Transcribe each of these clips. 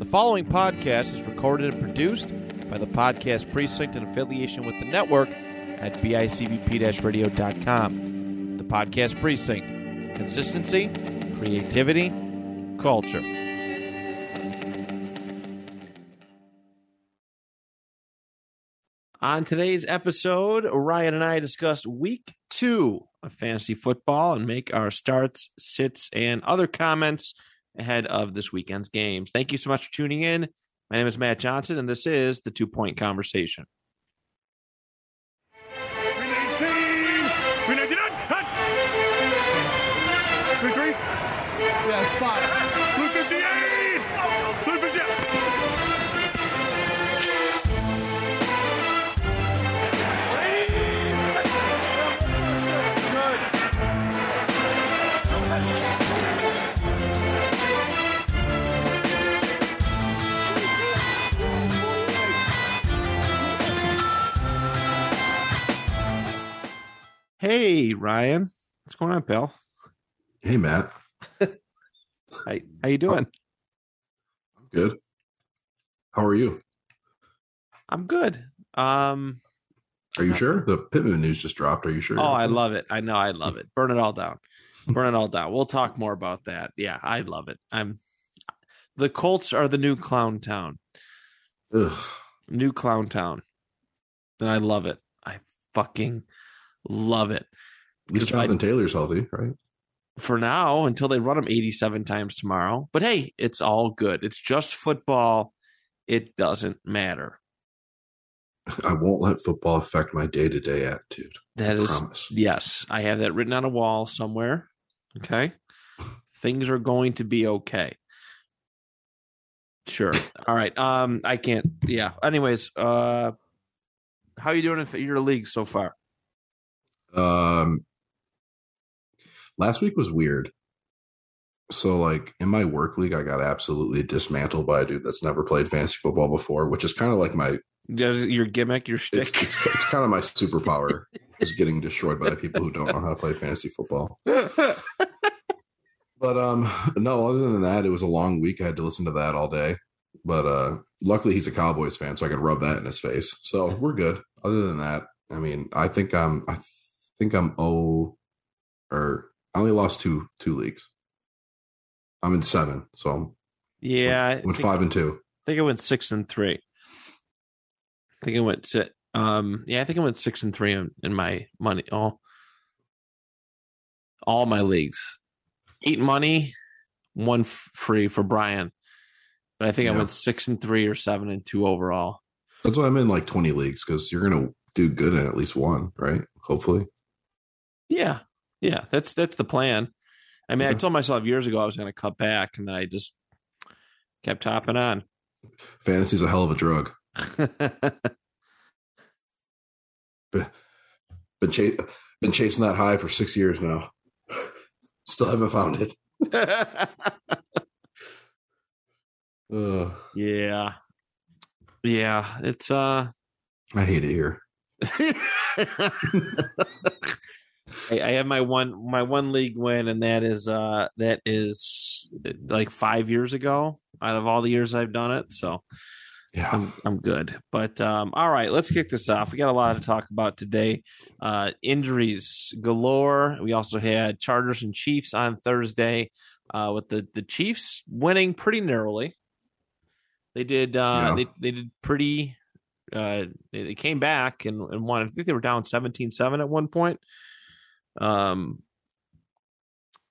The following podcast is recorded and produced by the Podcast Precinct in affiliation with the network at bicbp radio.com. The Podcast Precinct consistency, creativity, culture. On today's episode, Ryan and I discussed week two of fantasy football and make our starts, sits, and other comments ahead of this weekend's games. Thank you so much for tuning in. My name is Matt Johnson, and this is the Two Point Conversation. Hey, Ryan. What's going on, pal? Hey Matt, How, how you doing? I'm good. How are you? I'm good. Um, Are you sure? The Pittman news just dropped. Are you sure? oh, I love it. I know I love it. Burn it all down. Burn it all down. We'll talk more about that. Yeah, I love it. I'm the Colts are the new clown town. Ugh. New clown town. And I love it. I fucking love it. Least Because I- Jonathan Taylor's healthy, right? for now until they run him 87 times tomorrow. But hey, it's all good. It's just football. It doesn't matter. I won't let football affect my day to day attitude. That is Promise. yes. I have that written on a wall somewhere. Okay. Things are going to be okay. Sure. All right. Um I can't yeah. Anyways, uh how you doing in your league so far? Um, last week was weird. So, like in my work league, I got absolutely dismantled by a dude that's never played fantasy football before, which is kind of like my your gimmick, your it's shtick? it's, it's kind of my superpower is getting destroyed by people who don't know how to play fantasy football. But um no, other than that, it was a long week. I had to listen to that all day. But uh luckily he's a Cowboys fan, so I could rub that in his face. So we're good. Other than that, I mean, I think I'm I think I'm oh or I only lost two two leagues. I'm in seven, so I'm yeah. I went five and two. I think I went six and three. I think I went to um yeah, I think I went six and three in, in my money all all my leagues. Eight money, one f- free for Brian. But I think I went six and three or seven and two overall. That's why I'm in like 20 leagues because you're gonna do good in at least one, right? Hopefully. Yeah. Yeah, that's that's the plan. I mean, I told myself years ago I was gonna cut back and then I just kept hopping on. Fantasy's a hell of a drug. Been cha- been chasing that high for six years now. Still haven't found it. Ugh, yeah. Yeah. It's uh I hate it here. I, I have my one my one league win, and that is uh that is like five years ago. Out of all the years I've done it, so Yeah. I'm I'm good. But um, all right, let's kick this off. We got a lot to talk about today. Uh, injuries galore. We also had Chargers and Chiefs on Thursday, uh, with the the Chiefs winning pretty narrowly. They did. Uh, Yeah. They they did pretty. Uh, they, they came back and, and won. I think they were down 17-7 at one point. Um.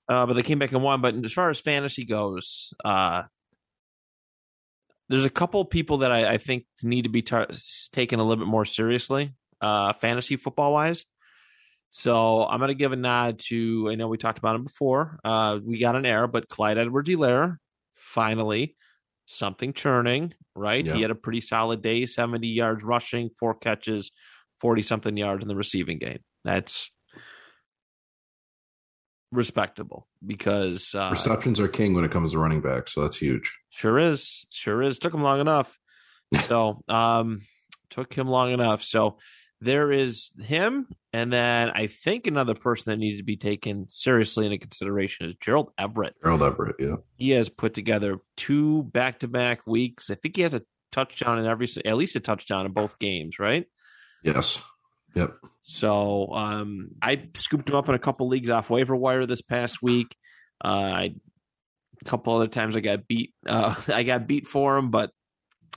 Uh, but they came back and won. But as far as fantasy goes, uh, there's a couple people that I, I think need to be tar- taken a little bit more seriously, uh, fantasy football wise. So I'm going to give a nod to. I know we talked about him before. Uh, we got an error, but Clyde Edwards-Helaire finally something churning. Right, Yeah. he had a pretty solid day: 70 yards rushing, four catches, 40 something yards in the receiving game. That's respectable because uh, Receptions are king when it comes to running back, so that's huge. Sure is. Sure is. Took him long enough. So, um, took him long enough. So, there is him, and then I think another person that needs to be taken seriously into consideration is Gerald Everett. Gerald Everett, yeah. He has put together two back to back weeks. I think he has a touchdown in every, at least a touchdown in both games, right? Yes. Yep. So um, I scooped him up in a couple leagues off waiver wire this past week. Uh, I, a couple other times I got beat. Uh, I got beat for him, but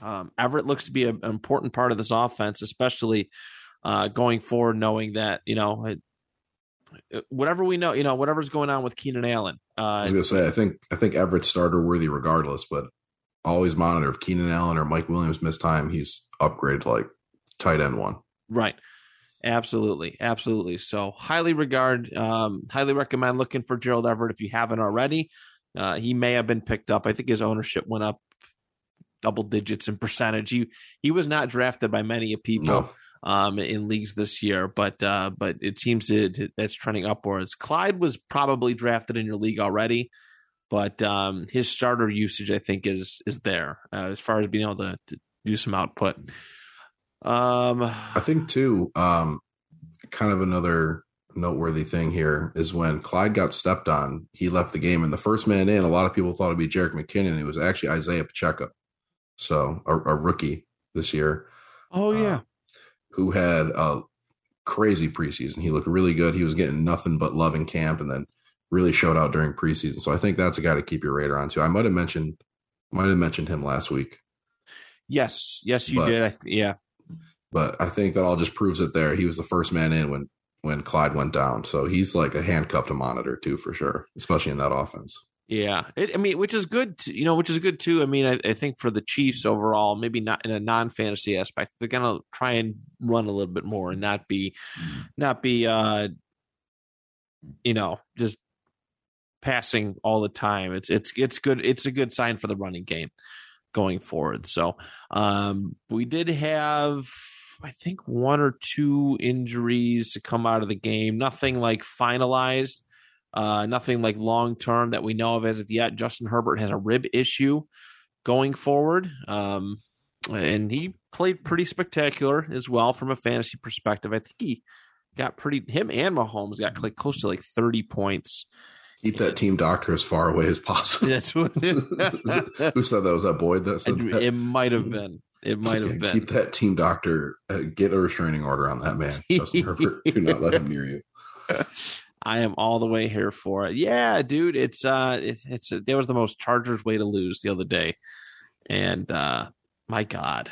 um, Everett looks to be a, an important part of this offense, especially uh, going forward, knowing that you know it, whatever we know, you know whatever's going on with Keenan Allen. I Uh, was gonna say I think I think Everett's starter worthy regardless, but always monitor if Keenan Allen or Mike Williams miss time, he's upgraded to like tight end one. Right. Absolutely. Absolutely. So highly regard, um, highly recommend looking for Gerald Everett if you haven't already. Uh, he may have been picked up. I think his ownership went up double digits in percentage. He he was not drafted by many people No. um, in leagues this year, but uh, but it seems that that's trending upwards. Clyde was probably drafted in your league already, but um, his starter usage I think is is there uh, as far as being able to, to do some output. Um, I think too, um, kind of another noteworthy thing here is when Clyde got stepped on, he left the game, and the first man in, a lot of people thought it'd be Jerick McKinnon. It was actually Isaiah Pacheco, so a, a rookie this year. oh yeah. uh, who had a crazy preseason. He looked really good. He was getting nothing but love in camp, and then really showed out during preseason. So I think that's a guy to keep your radar on too. I might have mentioned might have mentioned him last week, Yes, yes, you But- did. I yeah, but I think that all just proves it. There, he was the first man in when when Clyde went down. So he's like a handcuff to monitor too, for sure, especially in that offense. yeah. It, I mean, which is good. To, you know, which is good too. I mean, I, I think for the Chiefs overall, maybe not in a non-fantasy aspect, they're gonna try and run a little bit more and not be, not be, uh, you know, just passing all the time. It's it's it's good. It's a good sign for the running game going forward. So, um, we did have. I think one or two injuries to come out of the game. Nothing like finalized. Uh, nothing like long term that we know of as of yet. Justin Herbert has a rib issue going forward, um, and he played pretty spectacular as well from a fantasy perspective. I think he got pretty. Him and Mahomes got like close to like thirty points. Keep that team doctor as far away as possible. That's what Who said that was that Boyd that said that? it might have been. It might have Yeah, been. Keep that team doctor. Uh, get a restraining order on that man, Justin Herbert. Do not let him near you. I am all the way here for it. Yeah, dude, it's uh, it, it's that was the most Chargers way to lose the other day, and uh, my God,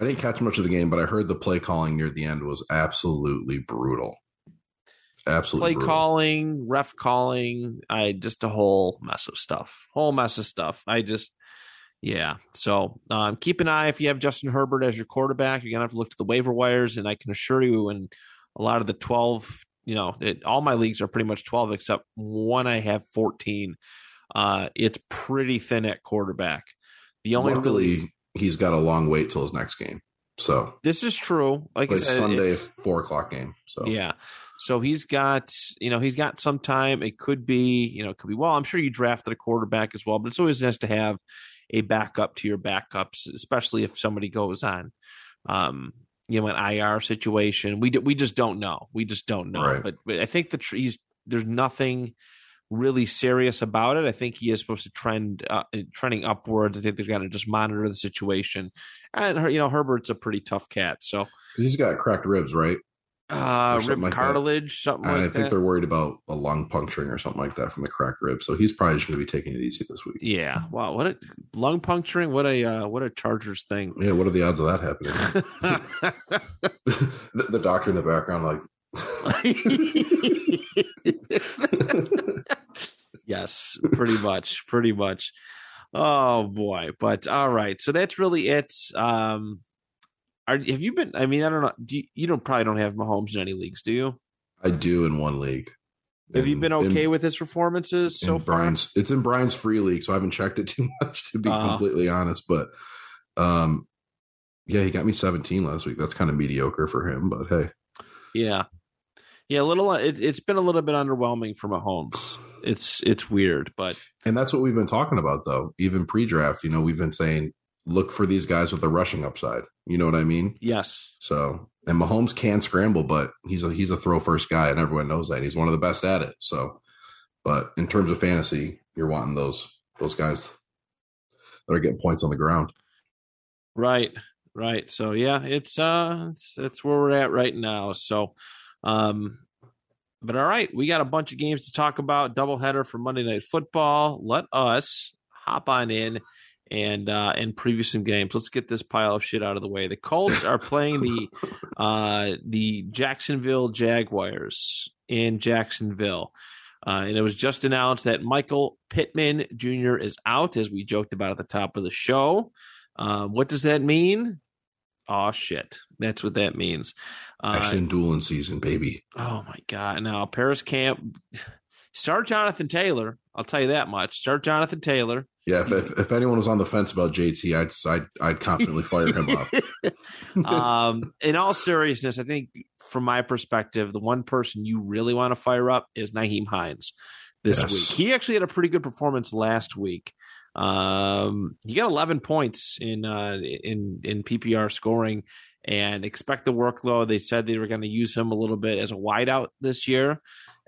I didn't catch much of the game, but I heard the play calling near the end was absolutely brutal. Absolutely play brutal. calling, ref calling, I just a whole mess of stuff, whole mess of stuff. I just, yeah. So um, keep an eye if you have Justin Herbert as your quarterback. You're gonna have to look to the waiver wires, and I can assure you, in a lot of the twelve, you know, it, all my leagues are pretty much twelve, except one I have fourteen. Uh, it's pretty thin at quarterback. The only Luckily, really, he's got a long wait till his next game. So this is true. Like I said, Sunday four o'clock game. So Yeah. So he's got, you know, he's got some time. It could be, you know, it could be, well, I'm sure you drafted a quarterback as well, but it's always nice to have a backup to your backups, especially if somebody goes on, um, you know, an IR situation. We, d- we just don't know. We just don't know. Right. But, but I think the tr- he's, there's nothing really serious about it. I think he is supposed to trend, uh, trending upwards. I think they've got to just monitor the situation. And, you know, Herbert's a pretty tough cat. so he's got cracked ribs, right? Uh, rib something like that. cartilage, something And like I think that. they're worried about a lung puncturing or something like that from the cracked ribs. So he's probably just going to be taking it easy this week. Yeah. Wow. What a lung puncturing. What a uh, what a Chargers thing. Yeah, what are the odds of that happening? the, the doctor in the background, like, yes, pretty much, pretty much. Oh boy, but all right. So that's really it. Um, are have you been? I mean, I don't know. Do you, you don't probably don't have Mahomes in any leagues, do you? I do in one league. Have you In- been in- okay with his performances so in far? Brian's it's in Brian's free league, so I haven't checked it too much to be Uh-huh. completely honest. But um yeah, he got me 17 last week. That's kind of mediocre for him, but hey. Yeah, yeah. A little. It, it's been a little bit underwhelming for Mahomes. It's it's weird, but And that's what we've been talking about though. Even pre-draft, you know, we've been saying look for these guys with the rushing upside. You know what I mean? yes, So And Mahomes can scramble, but he's a he's a throw first guy, and everyone knows that. He's one of the best at it. So, but in terms of fantasy, you're wanting those those guys that are getting points on the ground. Right, right. So yeah, it's uh, it's it's where we're at right now. So, um, but all right, we got a bunch of games to talk about. Doubleheader for Monday Night Football. Let us hop on in and uh and preview some games. Let's get this pile of shit out of the way. The Colts are playing the uh the Jacksonville Jaguars in Jacksonville. Uh, and it was just announced that Michael Pittman Jr. is out, as we joked about at the top of the show. Um, what does that mean? Oh shit, that's what that means. Uh, Ashton Dulin season, baby. oh my god! Now Parris Camp, start Jonathan Taylor. I'll tell you that much. Start Jonathan Taylor. Yeah, if, if if anyone was on the fence about JT, I'd I'd, I'd confidently fire him up. um, in all seriousness, I think from my perspective, the one person you really want to fire up is Nyheim Hines this Yes. week. He actually had a pretty good performance last week. Um, he got 11 points in uh, in in PPR scoring, and expect the workload. They said they were going to use him a little bit as a wideout this year.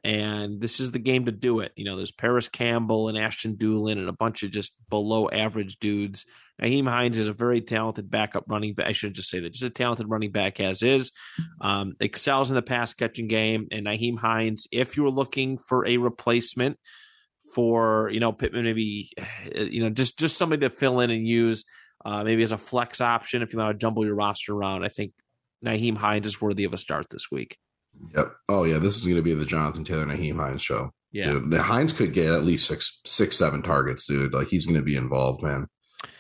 And this is the game to do it. You know, there's Parris Campbell and Ashton Dulin and a bunch of just below average dudes. Nyheim Hines is a very talented backup running back. I should just say that, just a talented running back as is. Um, excels in the pass catching game. And Nyheim Hines, if you're looking for a replacement for, you know, Pittman, maybe, uh, you know, just just somebody to fill in and use, uh, maybe as a flex option if you want to jumble your roster around. I think Nyheim Hines is worthy of a start this week. Yep. Oh yeah, this is going to be the Jonathan Taylor Nyheim Hines show. Yeah. Dude, the Hines could get at least six, six, seven targets, dude. Like he's going to be involved, man,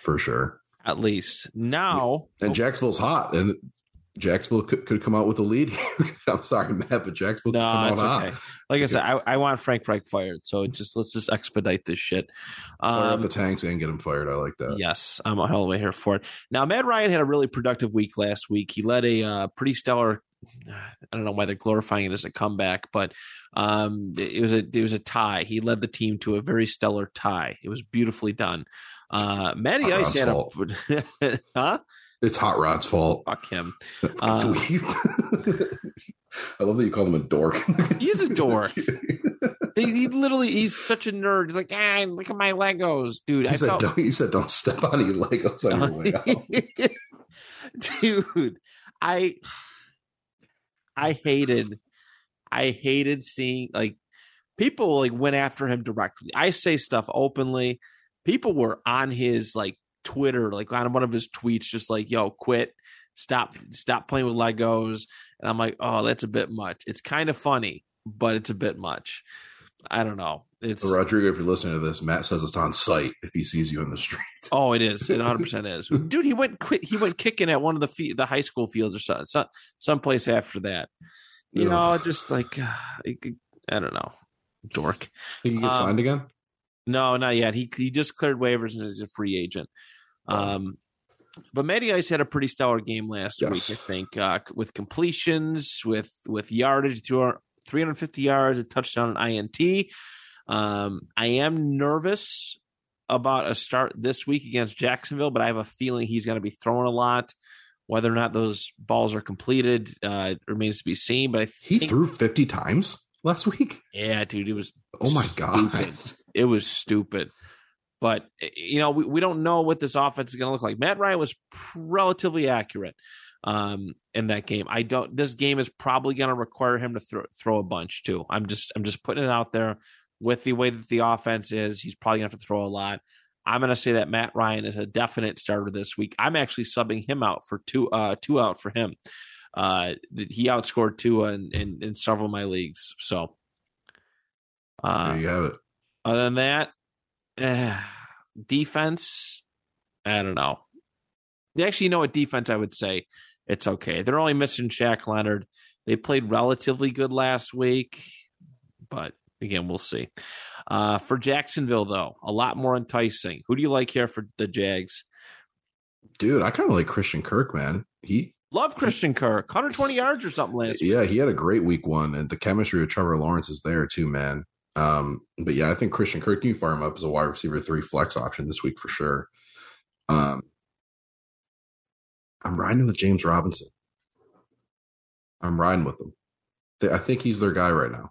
for sure. At least now, And Jacksonville's hot, and Jacksonville could, could come out with a lead. I'm sorry, Matt, but Jacksonville could No, come out it's hot. okay. Like I said, I, I want Frank Reich fired. So just let's just expedite this shit. Fire up Um, the tanks and get him fired. I like that. yes, I'm all the way here for it. Now, Matt Ryan had a really productive week last week. He led a uh, pretty stellar. I don't know why they're glorifying it as a comeback, but um, it was a it was a tie. He led the team to a very stellar tie. It was beautifully done. Uh, Matty Hot Ice Rod's had a huh? It's Hot Rod's fault. Fuck him. Uh. I love that you call him a dork. He is a dork. He, he literally he's such a nerd. He's like, ah, look at my Legos, dude. He I said, felt don't, he said, don't step on any Legos on your way out. dude i i hated i hated seeing like people like went after him directly. I say stuff openly. People were on his like twitter like on one of his tweets just like yo quit. Stop stop playing with legos. And i'm like oh that's a bit much. It's kind of funny but it's a bit much i don't know it's Rodrigo, if you're listening to this, Matt says it's on site if he sees you in the street. Oh, it is. It 100 percent is. Dude, he went quit. He went kicking at one of the fe- the high school fields or something, some someplace after that. You Ugh. know, just like uh, I don't know, dork. Think he gets Um, signed again? No, not yet. He he just cleared waivers and is a free agent. Um, but Matty Ice had a pretty stellar game last Yes. week. I think uh, with completions, with with yardage, through 350 yards, a touchdown, an INT. Um, I am nervous about a start this week against Jacksonville, but I have a feeling he's going to be throwing a lot. Whether or not those balls are completed uh, remains to be seen. But I He threw 50 times last week. yeah, dude, it was Oh my god. stupid. It was stupid. But eh, you know, we, we don't know what this offense is going to look like. Matt Ryan was relatively accurate um, in that game. I don't. This game is probably going to require him to throw throw a bunch too. I'm just I'm just putting it out there. With the way that the offense is, he's probably going to have to throw a lot. I'm going to say that Matt Ryan is a definite starter this week. I'm actually subbing him out for two uh two out for him. Uh, he outscored two in, in, in several of my leagues. So, uh, there you have it. other than that, eh, defense, I don't know. Actually, you know what defense I would say? It's okay. They're only missing Shaq Leonard. They played relatively good last week, but again, we'll see. Uh, for Jacksonville, though, a lot more enticing. Who do you like here for the Jags? Dude, I kind of like Christian Kirk, man. He Love Christian Kirk, 120 yards or something last week. yeah, he had a great week one, and the chemistry of Trevor Lawrence is there too, man. Um, but yeah, I think Christian Kirk, you fire him up as a wide receiver three flex option this week for sure. Um, I'm riding with James Robinson. I'm riding with them. They, I think he's their guy right now.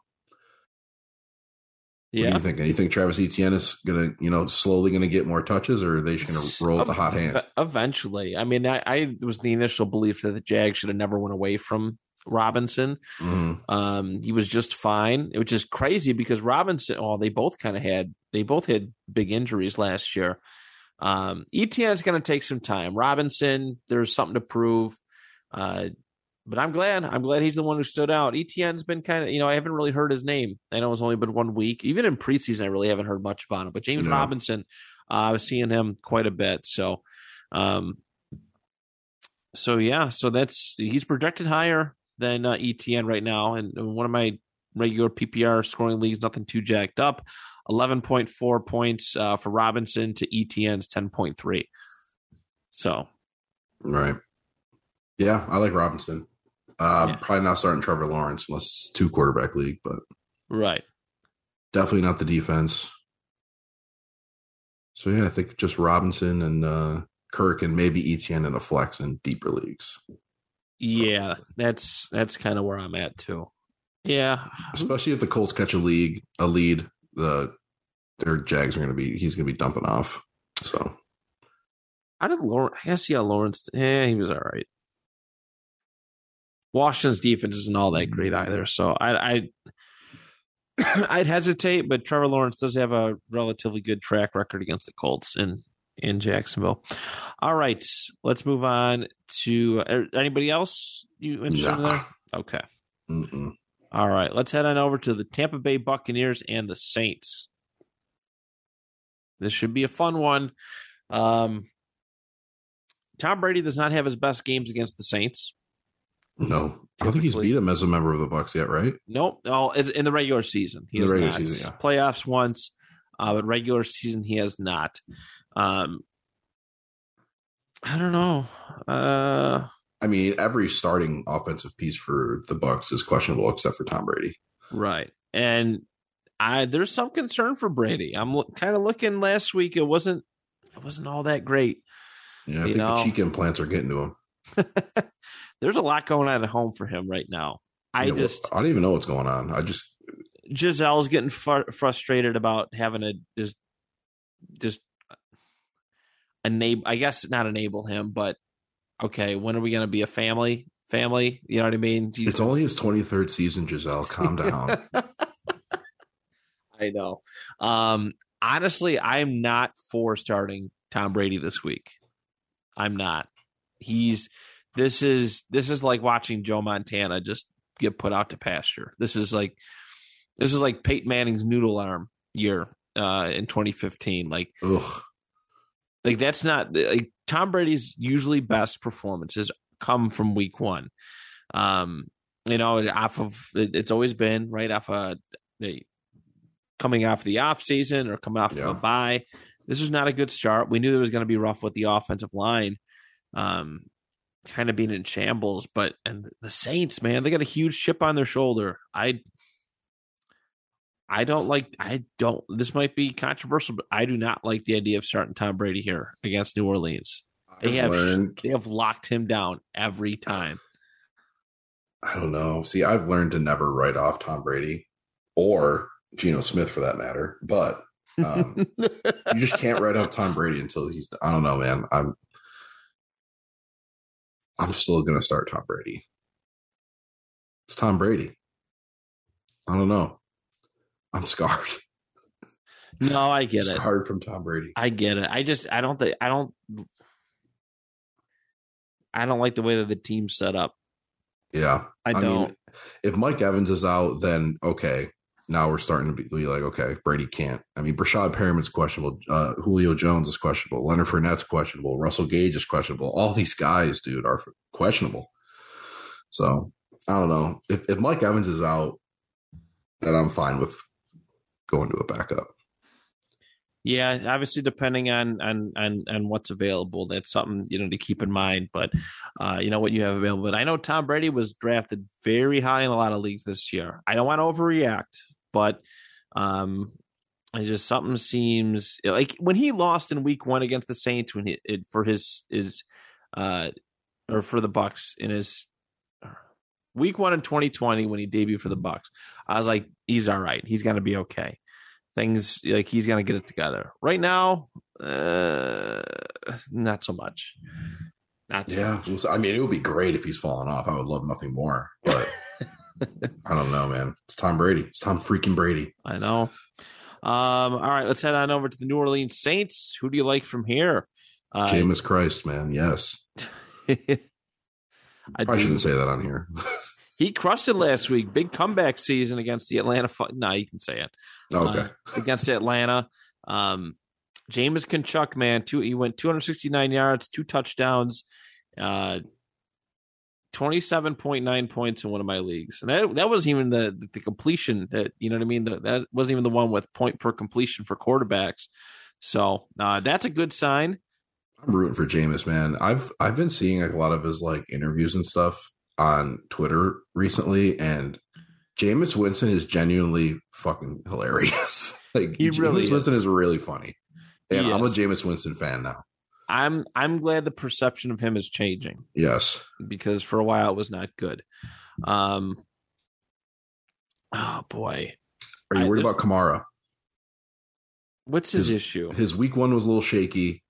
What do Yeah. you think? You think Travis Etienne is gonna, you know, slowly gonna get more touches, or are they just gonna roll with the hot hand? Eventually. I mean, I, I was the initial belief that the Jags should have never went away from Robinson. Mhm. Um, he was just fine, which is crazy because Robinson, oh, they both kind of had they both had big injuries last year. Um, Etienne's going to take some time. Robinson, there's something to prove. Uh, but I'm glad. I'm glad he's the one who stood out. Etienne's been kind of, you know, I haven't really heard his name. I know it's only been one week. Even in preseason, I really haven't heard much about him. But James No. Robinson, uh, I was seeing him quite a bit. So, um, so yeah, so that's he's projected higher than uh, Etienne right now, and one of my regular PPR scoring leagues, nothing too jacked up. Eleven point four points uh, for Robinson to Etienne's ten point three. So Right. Yeah, I like Robinson. Uh, Yeah. Probably not starting Trevor Lawrence unless it's two quarterback league, but right, definitely not the defense. So yeah, I think just Robinson and uh, Kirk and maybe Etienne in a flex in deeper leagues, yeah, that's that's kind of where I'm at too. Yeah, especially if the Colts catch a league a lead. The their Jags are going to be he's going to be dumping off. So How did Lawrence? I guess yeah, Lawrence. Yeah, he was all right. Washington's defense isn't all that great either, so I, I I'd hesitate, but Trevor Lawrence does have a relatively good track record against the Colts in in Jacksonville. All right, let's move on to uh, anybody else you interested in Nah. there? Okay. mm-mm. All right, let's head on over to the Tampa Bay Buccaneers and the Saints. This should be a fun one. Um, Tom Brady does not have his best games against the Saints. no, I don't think he's beat him as a member of the Bucks yet, right? Nope. No, it's in the regular season. He In the has regular not. season, yeah. Playoffs once, uh, but regular season he has not. Um, I don't know. Uh, I mean, every starting offensive piece for the Bucks is questionable except for Tom Brady. Right. And I there's some concern for Brady. I'm lo- kind of looking last week. It wasn't it wasn't all that great. Yeah, I You think know. the cheek implants are getting to him. there's a lot going on at home for him right now. I Yeah, well, just I don't even know what's going on. I just Gisele's getting fr- frustrated about having to just just uh, enable. I guess not enable him, but okay. When are we going to be a family? Family, you know what I mean? it's only his 23rd season, Gisele. Calm down. I know. Um, honestly, I'm not for starting Tom Brady this week. I'm not. He's this is this is like watching Joe Montana just get put out to pasture. This is like this is like Peyton Manning's noodle arm year uh in 2015. Like Ugh. Like that's not like Tom Brady's usually best performances come from week one. Um, you know, off of it's always been right off a coming off the off season or coming off Yeah. of a bye. This was not a good start. We knew it was going to be rough with the offensive line, um, kind of being in shambles. But and the Saints, man, they got a huge chip on their shoulder. I I don't like. I don't. This might be controversial, but I do not like the idea of starting Tom Brady here against New Orleans. They I've have learned. they have locked him down every time. I don't know. See, I've learned to never write off Tom Brady or Geno Smith for that matter. But um, you just can't write off Tom Brady until he's. I don't know, man. I'm. I'm still going to start Tom Brady. It's Tom Brady. I don't know. I'm scarred. no, I get it. Scarred from Tom Brady. I get it. I just I don't think I don't I don't like the way that the team's set up. Yeah. I I don't. mean, if Mike Evans is out, then okay. Now we're starting to be, be like, okay, Brady can't. I mean, Breshad Perriman's questionable. Uh, Julio Jones is questionable. Leonard Fournette's questionable. Russell Gage is questionable. All these guys, dude, are questionable. So I don't know. If if Mike Evans is out, then I'm fine with going to a backup. Yeah, obviously depending on on on on what's available, that's something you know to keep in mind. But uh, you know what you have available. But I know Tom Brady was drafted very high in a lot of leagues this year. I don't want to overreact, but um, it just something seems like when he lost in Week One against the Saints, when he it, for his his uh or for the Bucks in his week one in 2020 when he debuted for the Bucks. I was like, he's all right. He's gonna be okay. Things like he's gonna get it together. Right now, uh, not so much. Not so Yeah, much. I mean, it would be great if he's falling off. I would love nothing more, but I don't know, man. It's Tom Brady. It's Tom freaking Brady. I know. Um, all right, let's head on over to the New Orleans Saints. Who do you like from here? Uh, Jameis Christ, man. Yes, I I shouldn't say that on here. He crushed it last week. Big comeback season against the Atlanta. Fu- no, you can say it. okay, Uh, against Atlanta. Um, Jameis Kinchuck, man, two he went 269 yards, two touchdowns, uh, 27.9 points in one of my leagues, and that that wasn't even the the completion that you know what I mean. The, that wasn't even the one with point per completion for quarterbacks. So uh, that's a good sign. I'm rooting for Jameis, man. I've I've been seeing like a lot of his like interviews and stuff on Twitter recently, and Jameis Winston is genuinely fucking hilarious. like He really Jameis Winston is. is really funny, and He I'm a is. Jameis Winston fan now. I'm I'm glad the perception of him is changing. Yes, because for a while it was not good. Um, oh boy, are you I- worried about Kamara? what's his, His- issue? His week one was a little shaky.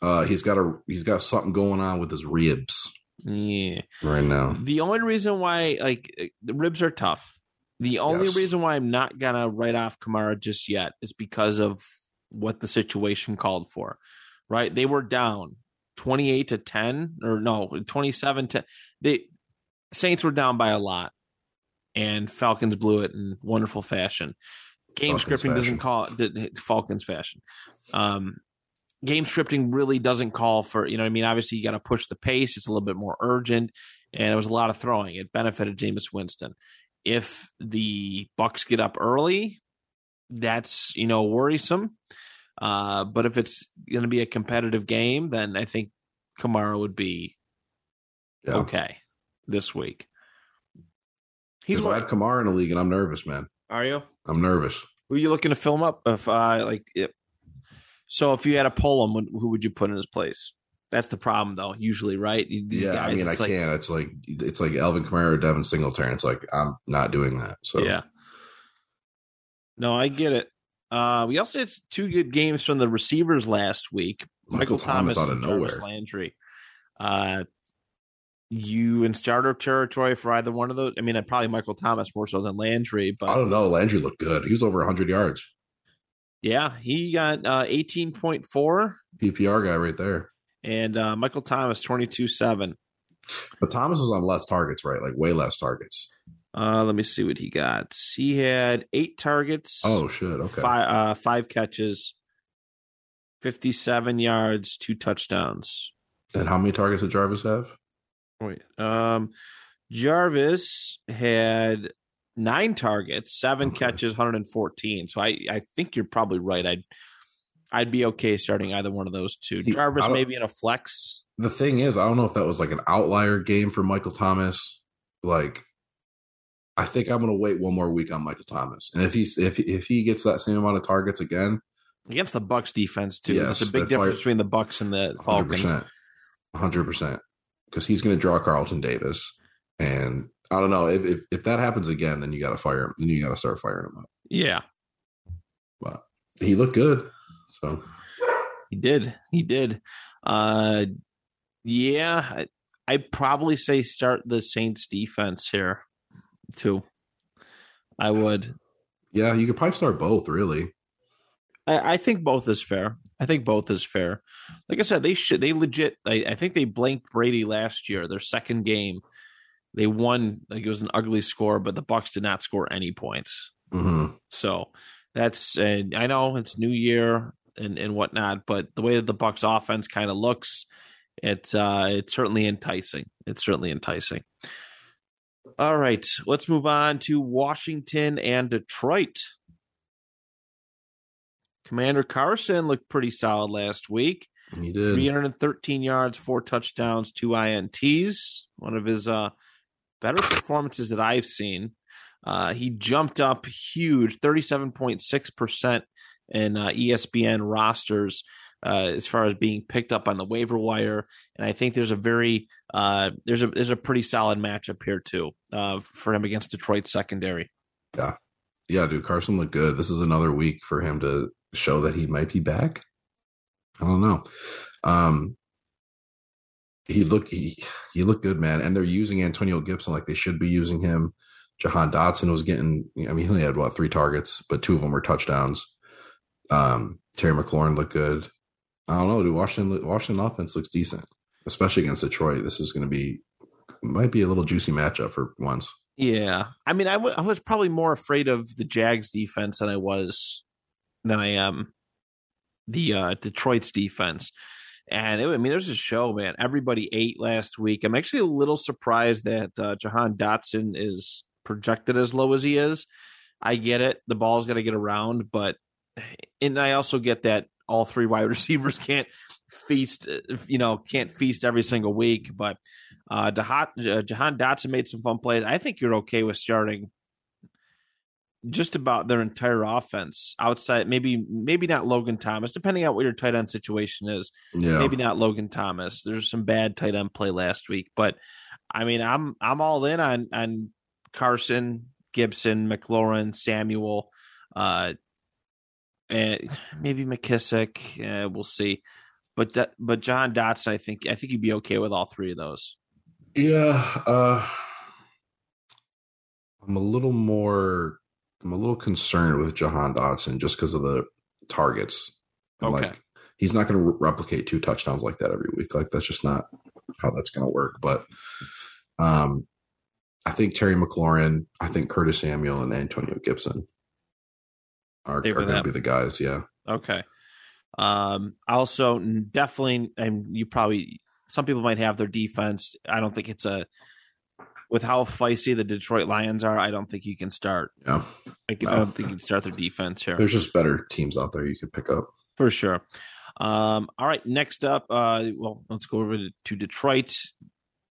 Uh, he's got a he's got something going on with his ribs yeah, right now. the only reason why like the ribs are tough. The only Yes. reason why I'm not gonna write off Kamara just yet is because of what the situation called for. Right, they were down twenty eight to ten, or no, twenty seven to they Saints were down by a lot, and Falcons blew it in wonderful fashion. Game Falcons scripting doesn't call it Falcons fashion. Um, game scripting really doesn't call for you know. I mean, obviously you got to push the pace. It's a little bit more urgent, and it was a lot of throwing. It benefited Jameis Winston. If the Bucks get up early, that's you know worrisome. Uh, but if it's going to be a competitive game, then I think Kamara would be Yeah. okay this week. He's I have Kamara in the league, and I'm nervous, man. Are you? I'm nervous. Who are you looking to film up? If uh, like, so if you had to pull him, who would you put in his place? That's the problem, though. Usually, right? These yeah, I mean, I like- can't. It's like it's like Alvin Kamara or Devin Singletary. It's like I'm not doing that. So Yeah. No, I get it. Uh, we also had two good games from the receivers last week. Michael, Thomas, out of and Jarvis nowhere. Landry. Uh, you in starter territory for either one of those? I mean, uh, probably Michael Thomas more so than Landry, but I don't know. Landry looked good. He was over 100 yards. Yeah, he got uh, eighteen point four, PPR guy right there. and uh, Michael Thomas twenty two seven. But Thomas was on less targets, right? Like way less targets. Uh, let me see what he got. He had eight targets. Oh shit. Okay. five, uh, five catches, fifty-seven yards, two touchdowns. And how many targets did Jarvis have? Wait, um, Jarvis had nine targets, seven Okay. catches, hundred and fourteen. So I, I think you're probably right. I'd, I'd be okay starting either one of those two. He- Jarvis maybe in a flex. The thing is, I don't know if that was like an outlier game for Michael Thomas. Like, I think I'm going to wait one more week on Michael Thomas, and if he's if if he gets that same amount of targets again, against the Bucks defense too. Yes, There's a big difference between the Bucks and the Falcons. hundred percent, because he's going to draw Carlton Davis, and I don't know if if, if that happens again, then you got to fire him. Then you got to start firing him up. Yeah, But he looked good, so he did. He did. Uh, yeah, I, I'd probably say start the Saints defense here too. I would. yeah, you could probably start both. Really, I, I think both is fair. I think both is fair. Like I said, they should. They legit. I, I think they blanked Brady last year. Their second game, they won. Like it was an ugly score, but the Bucks did not score any points. hmm So that's. And I know it's New Year and and whatnot, but the way that the Bucks offense kind of looks, it's uh, it's certainly enticing. It's certainly enticing. All right, let's move on to Washington and Detroit. Commander Carson looked pretty solid last week. he did. 313 yards, four touchdowns, two INTs. One of his uh, better performances that I've seen. Uh, he jumped up huge, 37.6% in uh, ESPN rosters. uh, as far as being picked up on the waiver wire, and I think there's a very uh, there's a there's a pretty solid matchup here too uh, for him against Detroit secondary. Yeah, yeah, dude, Carson looked good. This is another week for him to show that he might be back. I don't know. Um, he looked he, he looked good, man. And they're using Antonio Gibson like they should be using him. Jahan Dotson was getting. I mean, he only had what three targets, but two of them were touchdowns. Um, Terry McLaurin looked good. I don't know, dude. Washington Washington offense looks decent, especially against Detroit. This is going to be might be a little juicy matchup for once. Yeah, I mean, I, w- I was probably more afraid of the Jags defense than I was than I am the uh, Detroit's defense. And it, I mean, there's a show, man. Everybody ate last week. I'm actually a little surprised that uh, Jahan Dotson is projected as low as he is. I get it; the ball's got to get around, but and I also get that all three wide receivers can't feast, you know, can't feast every single week. But uh, Jahan, Jahan Dotson made some fun plays. I think you're okay with starting just about their entire offense outside maybe maybe not Logan Thomas depending on what your tight end situation is Yeah, maybe not Logan Thomas there's some bad tight end play last week but I mean I'm I'm all in on on Carson Gibson McLaurin Samuel uh and maybe McKissic uh, we'll see but that but Jahan Dotson I think I think you'd be okay with all three of those yeah. Uh, I'm a little more. I'm a little concerned with Jahan Dotson just because of the targets. And, Okay. Like he's not going to re- replicate two touchdowns like that every week. Like that's just not how that's going to work. But um, I think Terry McLaurin, I think Curtis Samuel, and Antonio Gibson are, are going to be the guys. Yeah. Okay. Um, also, definitely, and you probably some people might have their defense. I don't think it's a with how feisty the Detroit Lions are. I don't think you can start. Yeah. I, can, I don't think you can start their defense here There's just better teams out there you could pick up. for sure. Um, all right, next up, uh, well, let's go over to, Detroit,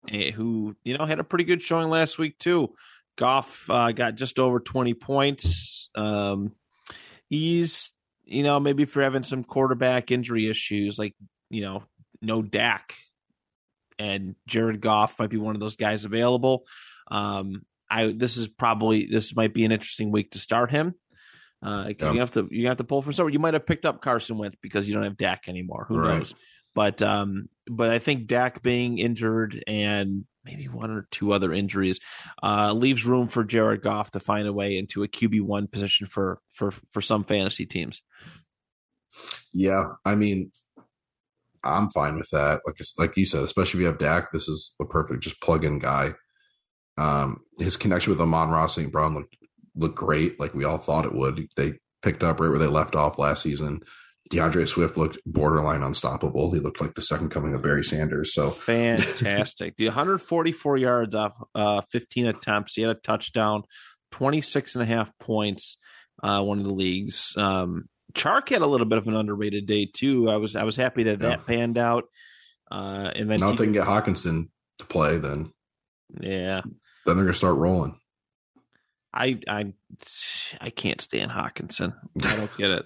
eh, who you know had a pretty good showing last week too. Goff uh, got just over twenty points. Um, he's you know maybe if you're having some quarterback injury issues, like you know no Dak, and Jared Goff might be one of those guys available. Um, I this is probably this might be an interesting week to start him. Uh, Yeah. you have to you have to pull from somewhere. You might have picked up Carson Wentz because you don't have Dak anymore. Who Right. knows? But um, but I think Dak being injured and maybe one or two other injuries uh, leaves room for Jared Goff to find a way into a QB one position for for for some fantasy teams. Yeah, I mean, I'm fine with that. Like like you said, especially if you have Dak, this is the perfect just plug in guy. Um, his connection with Amon-Ra St. Brown looked looked great, like we all thought it would. They picked up right where they left off last season. D'Andre Swift looked borderline unstoppable. He looked like the second coming of Barry Sanders. So Fantastic. The 144 yards off uh, 15 attempts. He had a touchdown, 26 and a half points, uh, one of the leagues. Um, Chark had a little bit of an underrated day too. I was I was happy that Yeah. that panned out. Uh, and then now if they can get Hockenson to play, then yeah, then they're gonna start rolling. I I I can't stand Hockenson. I don't get it.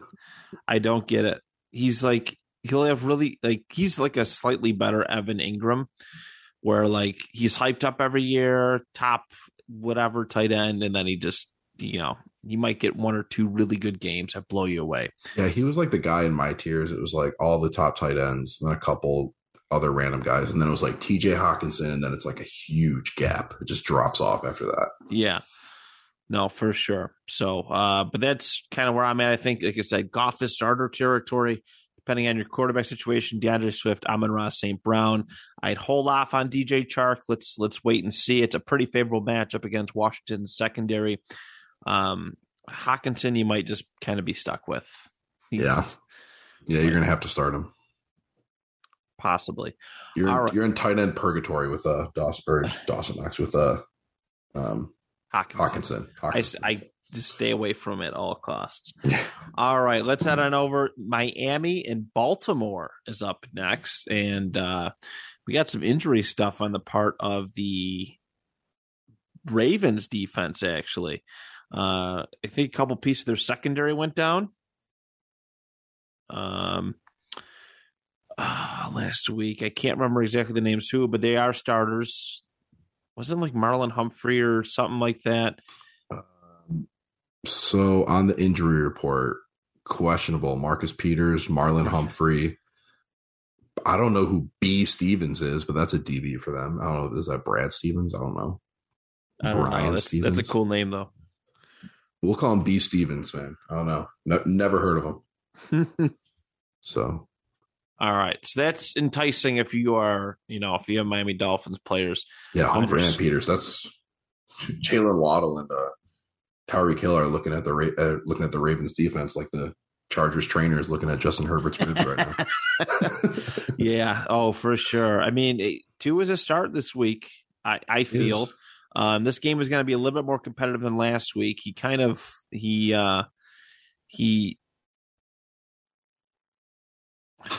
I don't get it. He's like he'll have really like he's like a slightly better Evan Engram, where like he's hyped up every year, top whatever tight end, and then he just you know you might get one or two really good games that blow you away. Yeah, he was like the guy in my tiers. It was like all the top tight ends and a couple other random guys. And then it was like TJ Hockenson, and then it's like a huge gap. It just drops off after that. Yeah. No, for sure. So, uh, but that's kind of where I'm at. I think, like I said, Goff is starter territory, depending on your quarterback situation. D'Andre Swift, Amon-Ra, St. Brown. I'd hold off on DJ Chark. Let's let's wait and see. It's a pretty favorable matchup against Washington's secondary. Um, Hockenson, you might just kind of be stuck with. He's- Yeah. Yeah, you're gonna have to start him. possibly. You're right. you're in tight end purgatory with uh Dawson or Dawson Knox with uh um Hockenson. Hockenson. I, Hockenson. I just stay away from it at all costs. all right, let's head on over. Miami and Baltimore is up next, and uh, we got some injury stuff on the part of the Ravens defense. Actually, uh, I think a couple pieces of their secondary went down. Um, last week. I can't remember exactly the names who, but they are starters. Wasn't like Marlon Humphrey or something like that. Um, So on the injury report, questionable Marcus Peters, Marlon Humphrey. I don't know who B Stevens is, but that's a DB for them. I don't know. Is that Brad Stevens? I don't know. I don't know. Brian That's, Stevens. that's a cool name though. We'll call him B Stevens, man. I don't know. Ne- never heard of him. So all right. so that's enticing if you are, you know, if you have Miami Dolphins players. yeah, Humphrey and Peters. That's Jalen Waddle and uh, Tyreek Hill are looking at the Ra- uh, looking at the Ravens defense like the Chargers trainer is looking at Justin Herbert's ribs right now. Yeah. Oh, for sure. I mean, two is a start this week. I, I feel. Um, this game is going to be a little bit more competitive than last week. He kind of he uh, he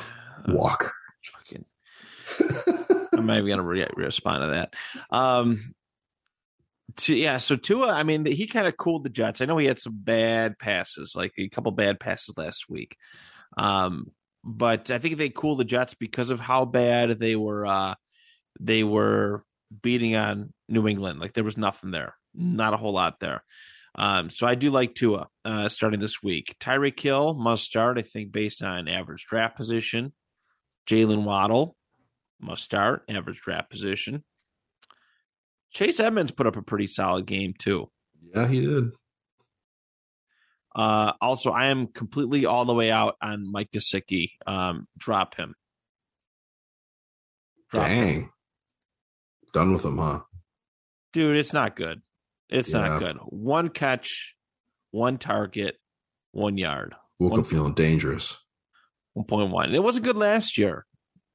Walker. fucking I'm not even gonna re- respond to that. Um, to, yeah, so Tua, I mean, he kind of cooled the Jets. I know he had some bad passes, like a couple bad passes last week. Um, but I think they cooled the Jets because of how bad they were. Uh, they were beating on New England. Like there was nothing there, not a whole lot there. Um, so I do like Tua uh, starting this week. Tyreek Hill must start, I think, based on average draft position. Jalen Waddle must start, average draft position. Chase Edmonds put up a pretty solid game too. Yeah, he did. Uh, also, I am completely all the way out on Mike Gesicki. Um, drop him. Drop him. Done with him, huh? dude. It's not good. It's Yeah. not good. One catch, one target, one yard, Woke One- up feeling dangerous. one point one. It wasn't good last year.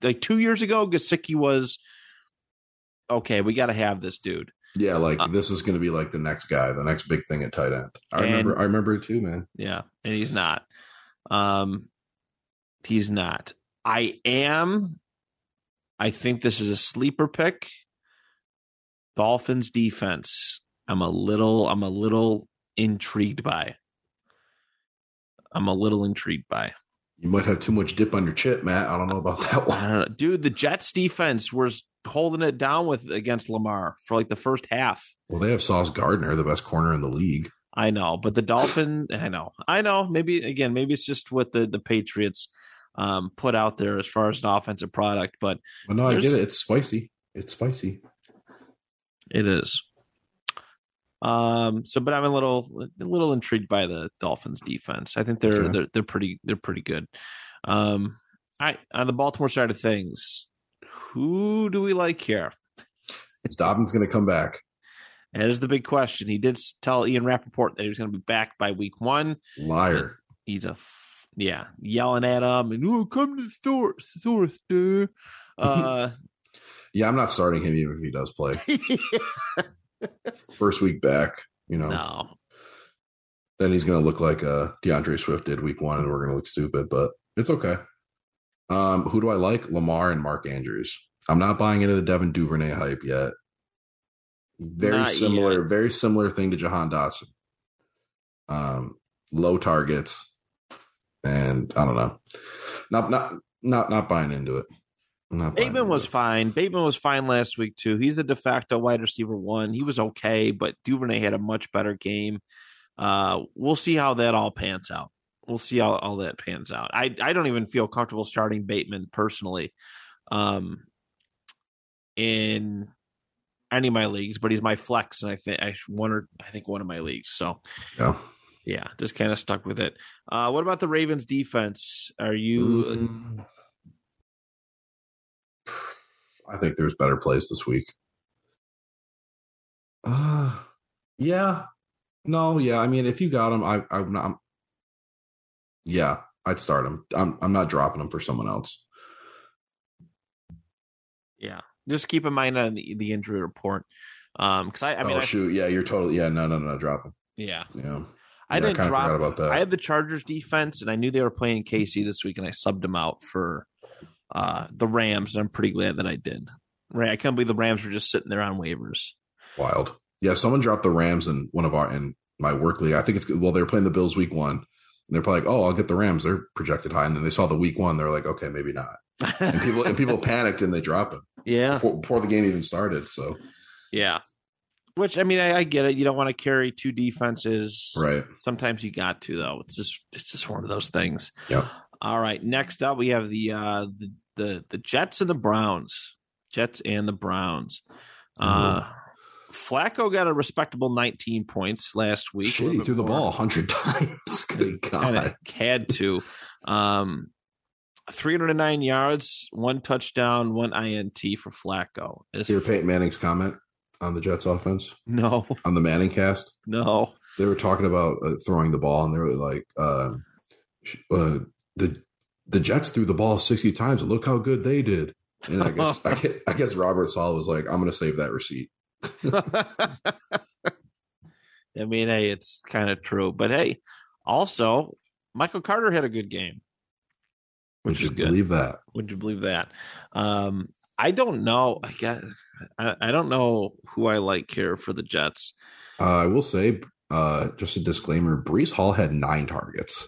Like two years ago, Gesicki was okay. We got to have this dude. Yeah, like Uh, this is going to be like the next guy, the next big thing at tight end. I And- remember. I remember it too, man. Yeah, and he's not. Um, he's not. I am. I think this is a sleeper pick. Dolphins defense. I'm a little. I'm a little intrigued by. I'm a little intrigued by. You might have too much dip on your chip, Matt. I don't know about that I one. don't know, dude. The Jets defense was holding it down with against Lamar for like the first half. Well, they have Sauce Gardner, the best corner in the league. I know, but the Dolphin, I know, I know. Maybe again, maybe it's just what the the Patriots um, put out there as far as an offensive product, but But no, I get it. It's spicy. It's spicy. It is. Um. So, but I'm a little a little intrigued by the Dolphins defense. I think they're Okay. they're they're pretty they're pretty good. Um. I on the Baltimore side of things, who do we like here? It's Dobbins going to come back. That is the big question. He did tell Ian Rapoport that he was going to be back by week one. Liar. he's a f- yeah yelling at him and oh come to the store store store uh Yeah, I'm not starting him even if he does play. First week back, you know, no then he's going to look like uh, D'Andre Swift did week one, and we're going to look stupid, but it's okay. Um, who do I like? Lamar and Mark Andrews. I'm not buying into the Devin Duvernay hype yet. Very Not similar, yet. very similar thing to Jahan Dotson. Um, low targets, and I don't know. Not not not not buying into it. Not Bateman was fine. Bateman was fine last week too. He's the de facto wide receiver one. He was okay, but Duvernay had a much better game. Uh, we'll see how that all pans out. We'll see how all that pans out. I I don't even feel comfortable starting Bateman personally, um, in any of my leagues. But he's my flex, and I think I one or I think one of my leagues. So Yeah. yeah, just kind of stuck with it. Uh, what about the Ravens defense? Are you? Mm. I think there's better plays this week. Uh yeah. No, yeah. I mean, if you got him, I I'm not. I'm, yeah, I'd start him. I'm I'm not dropping him for someone else. Yeah, just keep in mind on the, the injury report. Um, because I, I mean, oh I, shoot, yeah, you're totally yeah. No, no, no, drop him. yeah, Yeah, I Yeah, didn't kinda drop. about that. I had the Chargers defense, and I knew they were playing KC this week, and I subbed them out for uh the Rams, and I'm pretty glad that I did. Right, I can't believe the Rams were just sitting there on waivers. wild. Yeah, someone dropped the Rams in one of our in my work league. I think it's well, they were playing the Bills week one. And they're probably like, oh, I'll get the Rams. They're projected high. And then they saw the week one. They're like, okay, maybe not. and people and people panicked and they dropped him yeah, before, before the game even started. So yeah. Which I mean, I, I get it. You don't want to carry two defenses. right, Sometimes you got to though. It's just it's just one of those things. Yeah. All right. Next up, we have the uh the the, the Jets and the Browns. Jets and the Browns. Uh Flacco got a respectable 19 points last week. shit, he threw the ball a hundred times. Good God, had to. Um, 309 yards, one touchdown, one INT for Flacco. It's- hear Peyton Manning's comment on the Jets offense no, on the Manning cast. no. They were talking about uh, throwing the ball, and they were like, uh, uh, "the the Jets threw the ball sixty times, and look how good they did." And I guess I guess, I guess Robert Saleh was like, "I'm going to save that receipt." I mean, hey, it's kind of true. But hey, also, Michael Carter had a good game, Would you is good. believe that? Would you believe that? Um, I don't know. I guess I, I don't know who I like here for the Jets. Uh, I will say, uh, just a disclaimer: Breece Hall had nine targets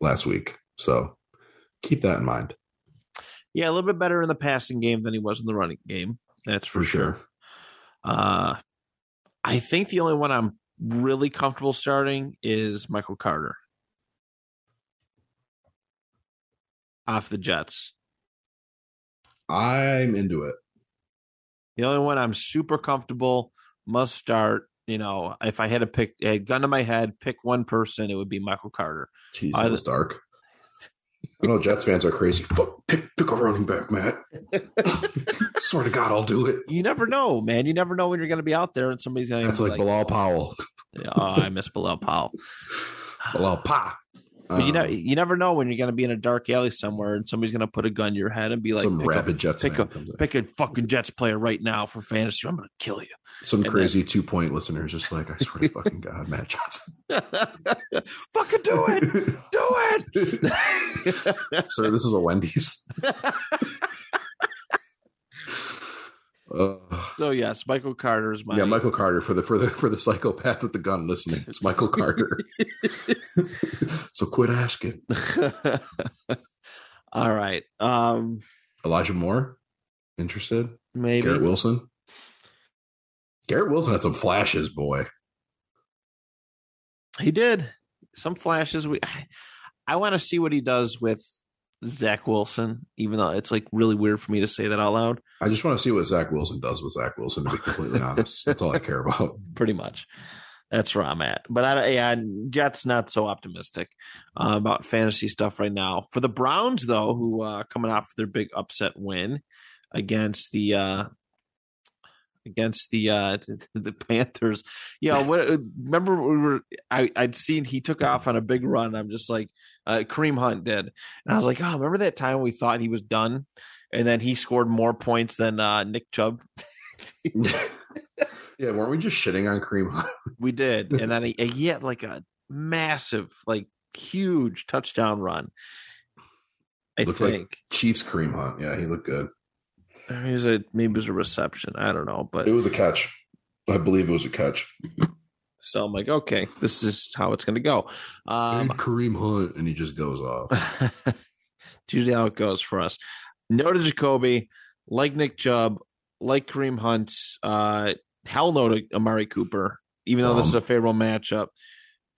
last week, so keep that in mind Yeah, a little bit better in the passing game than he was in the running game. That's for, for sure. sure. Uh, I think the only one I'm really comfortable starting is Michael Carter off the Jets. I'm into it. The only one I'm super comfortable must start. You know, if I had to pick a gun to my head, pick one person, it would be Michael Carter. Jeez, that was dark. I know Jets fans are crazy. Fuck, Pick, pick a running back, Matt. Swear to God, I'll do it. You never know, man. You never know when you're going to be out there and somebody's going to That's be like Bilal Powell. oh, I miss Bilal Powell. Bilal Pa. But you know, Um, you never know when you're going to be in a dark alley somewhere and somebody's going to put a gun to your head and be like, some pick, a, Jets pick a- pick a fucking Jets player right now for fantasy. I'm going to kill you. Some and crazy two point listeners just like, I swear to fucking God, Matt Johnson. fucking do it. Do it. Sir, this is a Wendy's. Uh, so yes, Michael Carter is my yeah, Michael Carter for the for the for the psychopath with the gun listening. It's Michael Carter. so quit asking. All right. Um Elijah Moore, interested? maybe Garrett Wilson. Garrett Wilson had some flashes, boy. he did some flashes. We I, I want to see what he does with Zach Wilson, even though it's like really weird for me to say that out loud. I just want to see what Zach Wilson does with Zach Wilson. To be completely honest, that's all I care about. Pretty much. That's where I'm at. But I, yeah, Jets not so optimistic uh, about fantasy stuff right now. For the Browns, though, who uh, coming off their big upset win against the uh, against the uh, the Panthers. You know, what, remember we were I, I'd seen he took off on a big run. I'm just like uh, Kareem Hunt did, and I was like, oh, remember that time we thought he was done, and then he scored more points than uh, Nick Chubb. yeah, weren't we just shitting on Kareem Hunt? We did, and then he, he had like a massive, like huge touchdown run. I Looked like- think Chiefs Kareem Hunt. Yeah, he looked good. It was a maybe it was a reception. I don't know, but It was a catch. I believe it was a catch. so I'm like, okay, this is how it's going to go. Um, Hey, Kareem Hunt, and he just goes off. it's usually how it goes for us. No to Jacoby, like Nick Chubb, like Kareem Hunt. Uh, hell no to Amari Cooper, even though this is a favorable matchup.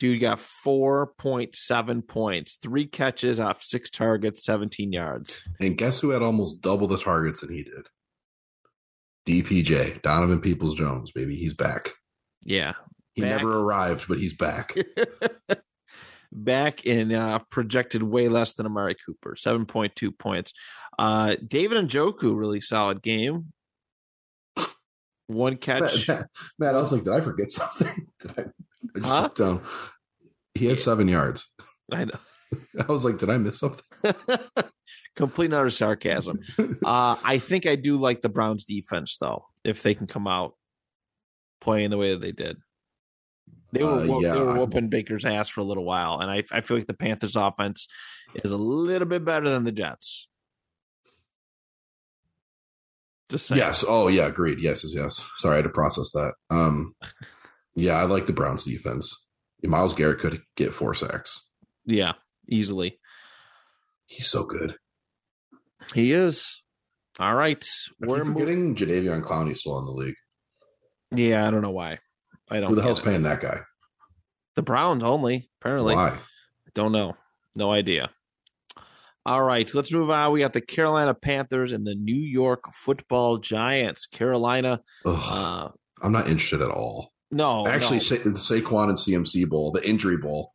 Dude got 4.7 points, three catches off six targets, 17 yards. And guess who had almost double the targets than he did? DPJ, Donovan Peoples Jones, baby. He's back. Yeah. He Back. never arrived, but he's back. Back in uh, projected way less than Amari Cooper, 7.2 points. Uh, David Njoku really solid game. One catch. Matt, Matt, Matt, I was like, did I forget something? Did I, I just Huh? looked down. He had seven yards. I know. I was like, did I miss something? Complete and utter sarcasm. Uh, I think I do like the Browns defense though, if they can come out playing the way that they did. They were, Uh, yeah, they were whooping Baker's ass for a little while, and I, I feel like the Panthers' offense is a little bit better than the Jets. Just saying. Yes. Oh, yeah. Agreed. Yes, yes, yes. Sorry, I had to process that. Um, yeah, I like the Browns defense. Myles Garrett could get four sacks. Yeah, easily. He's so good. He is. All right. I We're getting Jadeveon Clowney's still in the league. Yeah, I don't know why. I don't. Who the hell's it. paying that guy? The Browns only, apparently. Why? Don't know. No idea. All right, let's move on. We got the Carolina Panthers and the New York Football Giants. Carolina, Ugh, uh, I'm not interested at all. No, Actually, no. Sa- the Saquon and CMC Bowl, the injury bowl.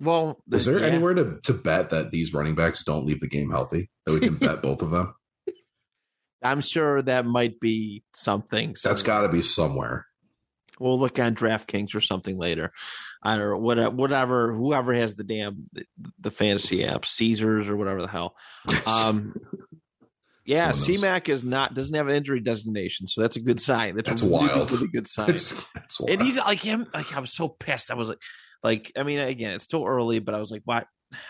well, Is there yeah. anywhere to, to bet that these running backs don't leave the game healthy? That we can bet both of them? I'm sure that might be something. That's got to be somewhere. We'll look on DraftKings or something later. I don't know, whatever, whatever, whoever has the damn the, the fantasy app, Caesars or whatever the hell. Um, yeah? CMAC is not doesn't have an injury designation, so that's a good sign. That's, That's a really, wild. really good sign. it's, it's and he's like him, like I was so pissed. I was like, like I mean, again, it's still early, but I was like, why?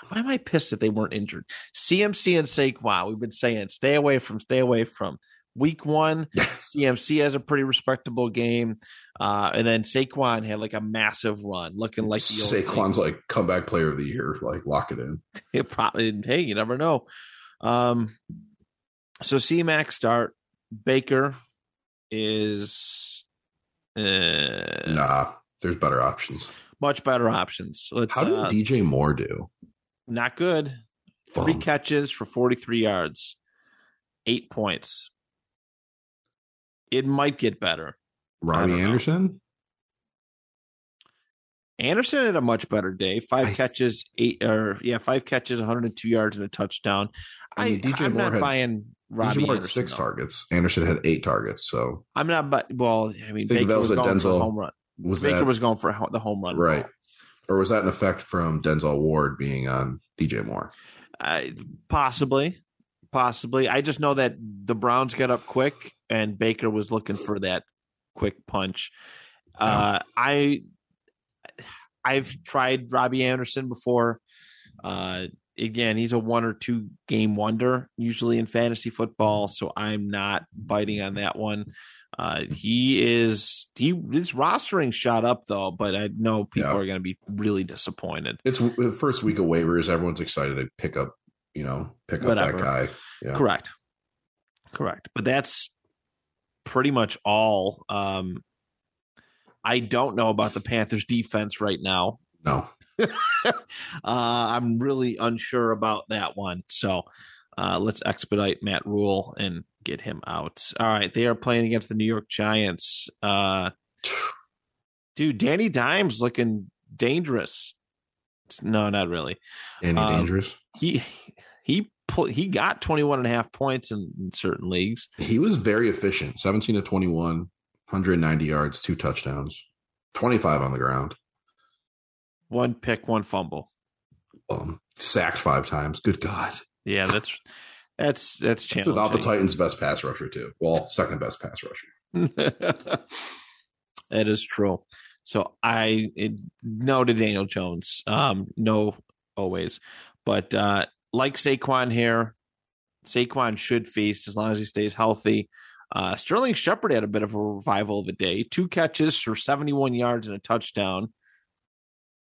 Why am I pissed that they weren't injured? CMC and Saquon, we've been saying, stay away from, stay away from. Week one, CMC has a pretty respectable game, uh, and then Saquon had like a massive run, looking like the old Saquon's like comeback player of the year. Like lock it in. it probably hey, you never know. Um so CMAX start. Baker is uh, Nah, there's better options. much better options. Let's How did uh, DJ Moore do? not good. Three Bum. catches for 43 yards, eight points. It might get better. Robbie don't know. Anderson? Anderson had a much better day. Five I- catches, eight or yeah, five catches, 102 yards and a touchdown. I I, mean, DJ I'm Moore not had- buying Robbie Moore had six though. targets. Anderson had eight targets. So I'm not, but well, I mean, Think Baker that was, was a Denzel- home run. was Baker that was going for the home run, right? ball. Or was that an effect from Denzel Ward being on DJ Moore? Uh, possibly, possibly. I just know that the Browns got up quick, and Baker was looking for that quick punch. Uh, I, I've tried Robbie Anderson before. Uh, again, he's a one or two game wonder usually in fantasy football, so I'm not biting on that one. Uh, he is he his rostering shot up though, but I know people Yeah. are going to be really disappointed. It's the first week of waivers. Everyone's excited to pick up, you know, pick up Whatever. that guy. Yeah. Correct. Correct. But that's pretty much all. Um, I don't know about the Panthers defense right now. No. uh, I'm really unsure about that one. So uh, let's expedite Matt Rhule and get him out. All right. They are playing against the New York Giants. Uh, dude, Danny Dimes looking dangerous. No, not really. Any Um, dangerous? He he pl- he got 21 and a half points in, in certain leagues. He was very efficient. 17 to 21, 190 yards, two touchdowns, 25 on the ground. One pick, one fumble. Um, sacked five times. Good God. Yeah, that's that's that's challenging. Without the Titans' best pass rusher, too. Well, second best pass rusher. that is true. So I it, no to Daniel Jones. Um, no, always. But uh, like Saquon here, Saquon should feast as long as he stays healthy. Uh, Sterling Shepard had a bit of a revival of a day. Two catches for 71 yards and a touchdown.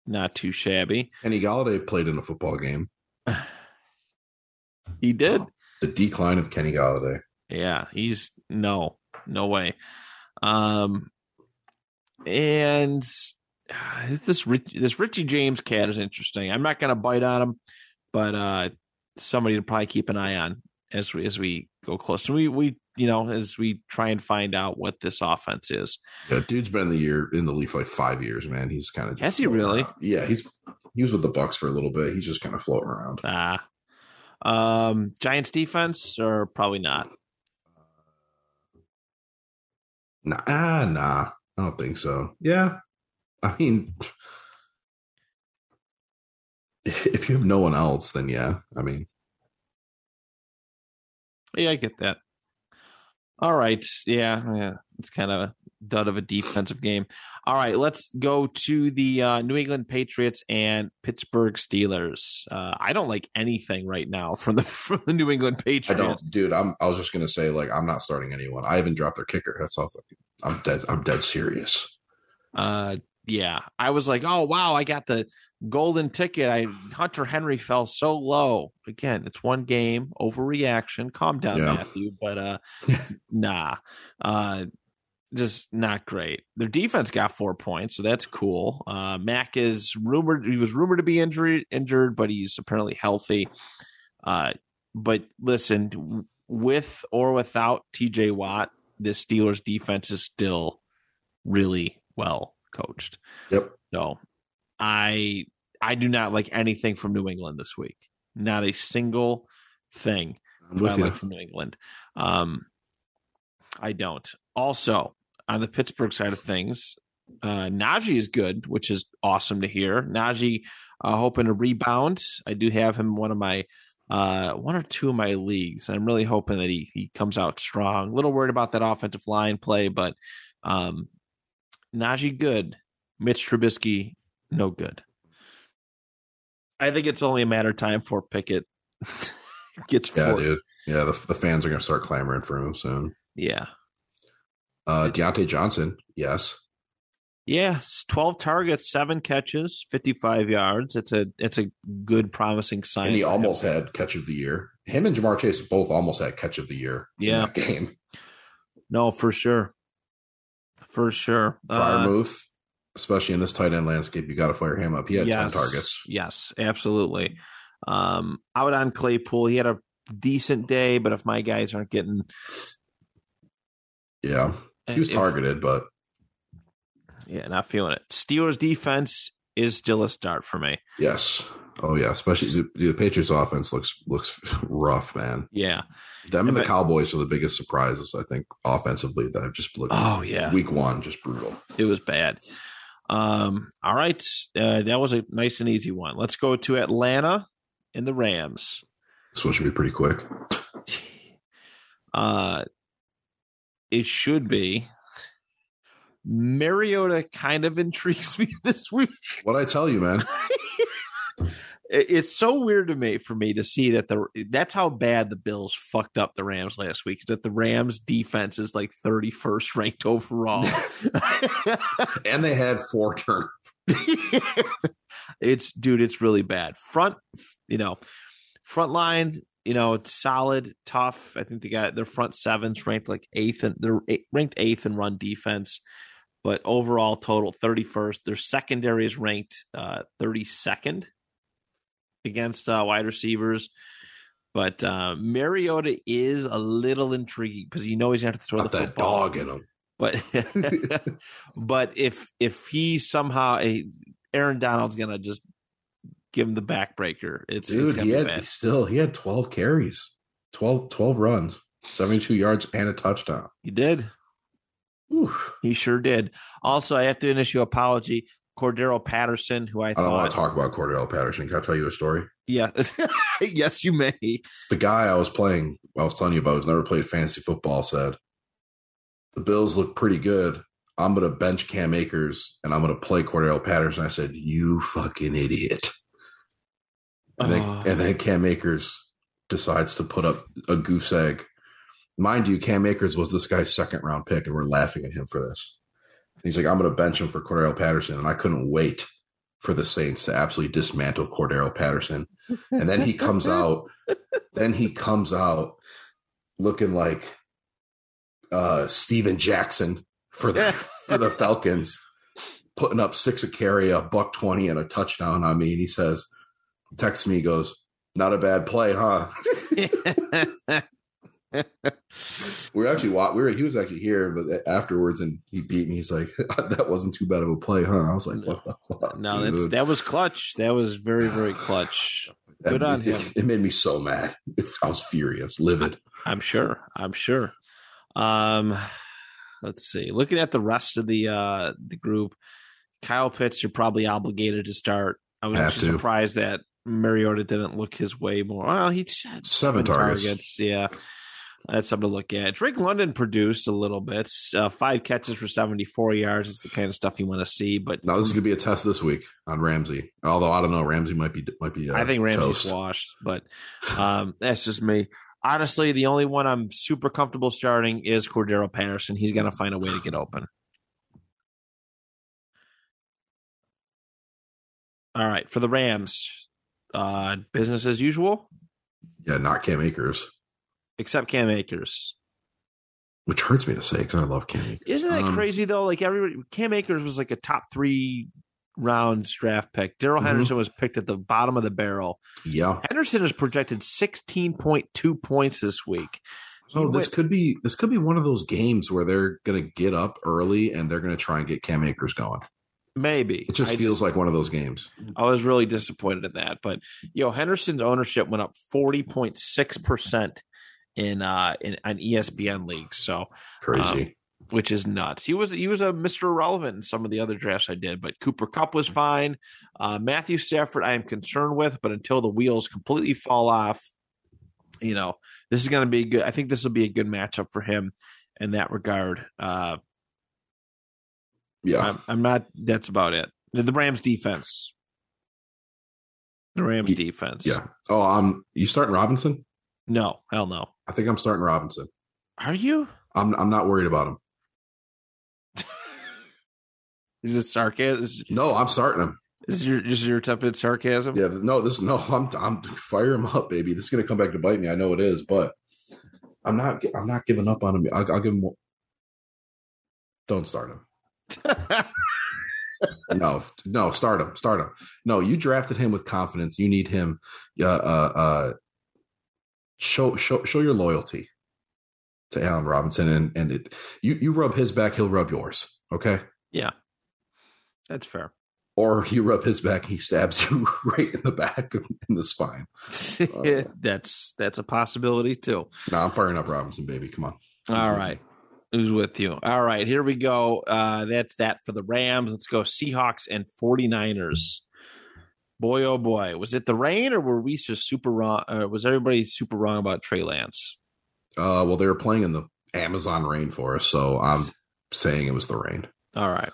Not too shabby. Kenny Golladay played in a football game. He did. The decline of Kenny Golladay. Yeah, he's no, no way. Um, and this Rich, this Richie James cat is interesting. I'm not going to bite on him, but uh, somebody to probably keep an eye on as we as we go closer. We we you know as we try and find out what this offense is. Yeah, dude's been in the year in the league for like five years, man. He's kind of Has he really? Yeah, he's he was with the Bucks for a little bit. He's just kind of floating around. Ah, um, Giants defense or probably not. Nah, ah, nah, I don't think so. Yeah, I mean, if you have no one else, then yeah. I mean, Yeah, I get that. All right. Yeah, yeah. It's kind of a dud of a defensive game. All right, let's go to the uh, New England Patriots and Pittsburgh Steelers. Uh, I don't like anything right now from the from the New England Patriots. I don't, dude. I'm. I was just gonna say, like, I'm not starting anyone. I haven't dropped their kicker. That's all. I'm dead. I'm dead serious. Uh, yeah, I was like, oh wow, I got the golden ticket. I Hunter Henry fell so low. Again, it's one game, overreaction. Calm down, Yeah. Matthew. But uh nah. Uh just not great. Their defense got four points, so that's cool. Uh Mac is rumored he was rumored to be injured injured, but he's apparently healthy. Uh but listen, with or without TJ Watt, this Steelers defense is still really well coached. Yep. So I I do not like anything from New England this week. Not a single thing do I like from New England. Um I don't. Also, on the Pittsburgh side of things, uh Najee is good, which is awesome to hear. Najee uh hoping to rebound. I do have him one of my uh one or two of my leagues. I'm really hoping that he he comes out strong. A little worried about that offensive line play, but um Najee good. Mitch Trubisky no good. I think it's only a matter of time for Pickett gets Yeah, four. dude. Yeah, the, the fans are going to start clamoring for him soon. Yeah. Uh, Diontae Johnson, yes. Yeah, s- 12 targets, 7 catches, 55 yards. It's a it's a good promising sign. And he for him. almost had catch of the year. Him and Ja'Marr Chase both almost had catch of the year. in Yeah. that game. No, for sure. For sure. Uh, Freiermuth, especially in this tight end landscape, you got to fire him up. He had yes, 10 targets. Yes, absolutely. Um out on Claypool, he had a decent day, but if my guys aren't getting Yeah. He was if- targeted, but Yeah, not feeling it. Steelers defense is still a start for me. yes. Oh, yeah. Especially the, the Patriots offense looks looks rough, man. Yeah. Them and the Cowboys are the biggest surprises, I think, offensively that I've just looked Oh yeah. Week one, just brutal. It was bad. Um, all right. Uh, that was a nice and easy one. Let's go to Atlanta and the Rams. This one should be pretty quick. Uh, it should be. Mariota kind of intrigues me this week. What I tell you, man. It's so weird to me for me to see that the that's how bad the Bills fucked up the Rams last week. Is that the Rams defense is like 31st ranked overall. and they had four turnovers. it's dude, it's really bad. Front, you know, front line, you know, it's solid, tough. I think they got their front sevens ranked like eighth and they're eh, ranked eighth in run defense, but overall total 31st. Their secondary is ranked uh 32nd against uh, wide receivers. But uh, Mariota is a little intriguing because you know he's gonna have to throw Got the that football dog in him. but but if if he somehow a Aaron Donald's gonna just give him the backbreaker, it's, it's Dude, gonna he had bad. still he had 12 carries, 12, 12 runs, 72 yards, and a touchdown. He did. Whew. He sure did. Also, I have to issue apology. Cordarrelle Patterson, who I, I don't want to talk about Cordarrelle Patterson. Can I tell you a story? yeah, yes, you may. The guy I was playing, I was telling you about, who's never played fantasy football, said the Bills look pretty good. I'm going to bench Cam Akers and I'm going to play Cordarrelle Patterson. I said, "You fucking idiot!" And then, and then Cam Akers decides to put up a goose egg. Mind you, Cam Akers was this guy's second round pick, and we're laughing at him for this. He's like, I'm going to bench him for Cordarrelle Patterson. And I couldn't wait for the Saints to absolutely dismantle Cordarrelle Patterson. And then he comes out, then he comes out looking like uh Steven Jackson for the for the Falcons, putting up six a carry, a buck twenty, and a touchdown on me. And he says, texts me, he goes, Not a bad play, huh? we were actually we were he was actually here, but afterwards, and he beat me. He's like, "That wasn't too bad of a play, huh?" I was like, "What the fuck?" no, that's, that was clutch. That was very, very clutch. Good on it, him. It made me so mad. I was furious, livid. I'm sure. I'm sure. Um, let's see. Looking at the rest of the uh the group, Kyle Pitts, you're probably obligated to start. I was actually surprised that Mariota didn't look his way more. Well, he had Seven targets. Yeah, that's something to look at. Drake London produced a little bit. Uh, five catches for 74 yards is the kind of stuff you want to see. But Now this is gonna be a test this week on Ramsey. Although I don't know, Ramsey might be might be. Uh, I think Ramsey's toast. washed, but um, that's just me. Honestly, the only one I'm super comfortable starting is Cordarrelle Patterson. He's going to find a way to get open. All right, for the Rams, uh, business as usual, Yeah, not Cam Akers, except Cam Akers. which hurts me to say because I love Cam Akers. Isn't that Um, crazy though? Like everybody, Cam Akers was like a top three round draft pick. Darrell Mhm. Henderson was picked at the bottom of the barrel. Yeah. Henderson is projected sixteen point two points this week. He So this went- could be this could be one of those games where they're gonna get up early and they're gonna try and get Cam Akers going. maybe It just I feels like one of those games. I was really disappointed in that. But yo, Henderson's ownership went up forty point six percent in uh in an ESPN league. So Crazy. which is nuts. He was he was a Mr. Irrelevant in some of the other drafts I did, but Cooper Kupp was fine. Uh, Matthew Stafford, I am concerned with, but until the wheels completely fall off, you know, this is going to be good. I think this will be a good matchup for him in that regard. Uh, yeah. I'm, I'm not. That's about it. The Rams defense. The Rams defense. yeah. Oh, um you starting Robinson? No, hell no. I think I'm starting Robinson. Are you? I'm I'm not worried about him. Is this sarcasm? No, I'm starting him. is your just your attempt at sarcasm? Yeah, no, this no, I'm I'm fire him up, baby. This is gonna come back to bite me. I know it is, but I'm not I'm not giving up on him. I'll, I'll give him. Don't start him. no, no, start him, start him. No, you drafted him with confidence. You need him. Uh, uh, uh show show show your loyalty to Allen Robinson, and and it you you rub his back, he'll rub yours. Okay, Yeah, That's fair. or you rub his back, he stabs you right in the back of in the spine. that's that's a possibility too. No, I'm firing up Robinson, baby. Come on. All right. Who's with you? All right, here we go. Uh that's that for the Rams. Let's go Seahawks and 49ers. Boy oh boy. Was it the rain or were we just super wrong? Uh, was everybody super wrong about Trey Lance? Uh, well, they were playing in the Amazon rainforest, so I'm saying it was the rain. All right.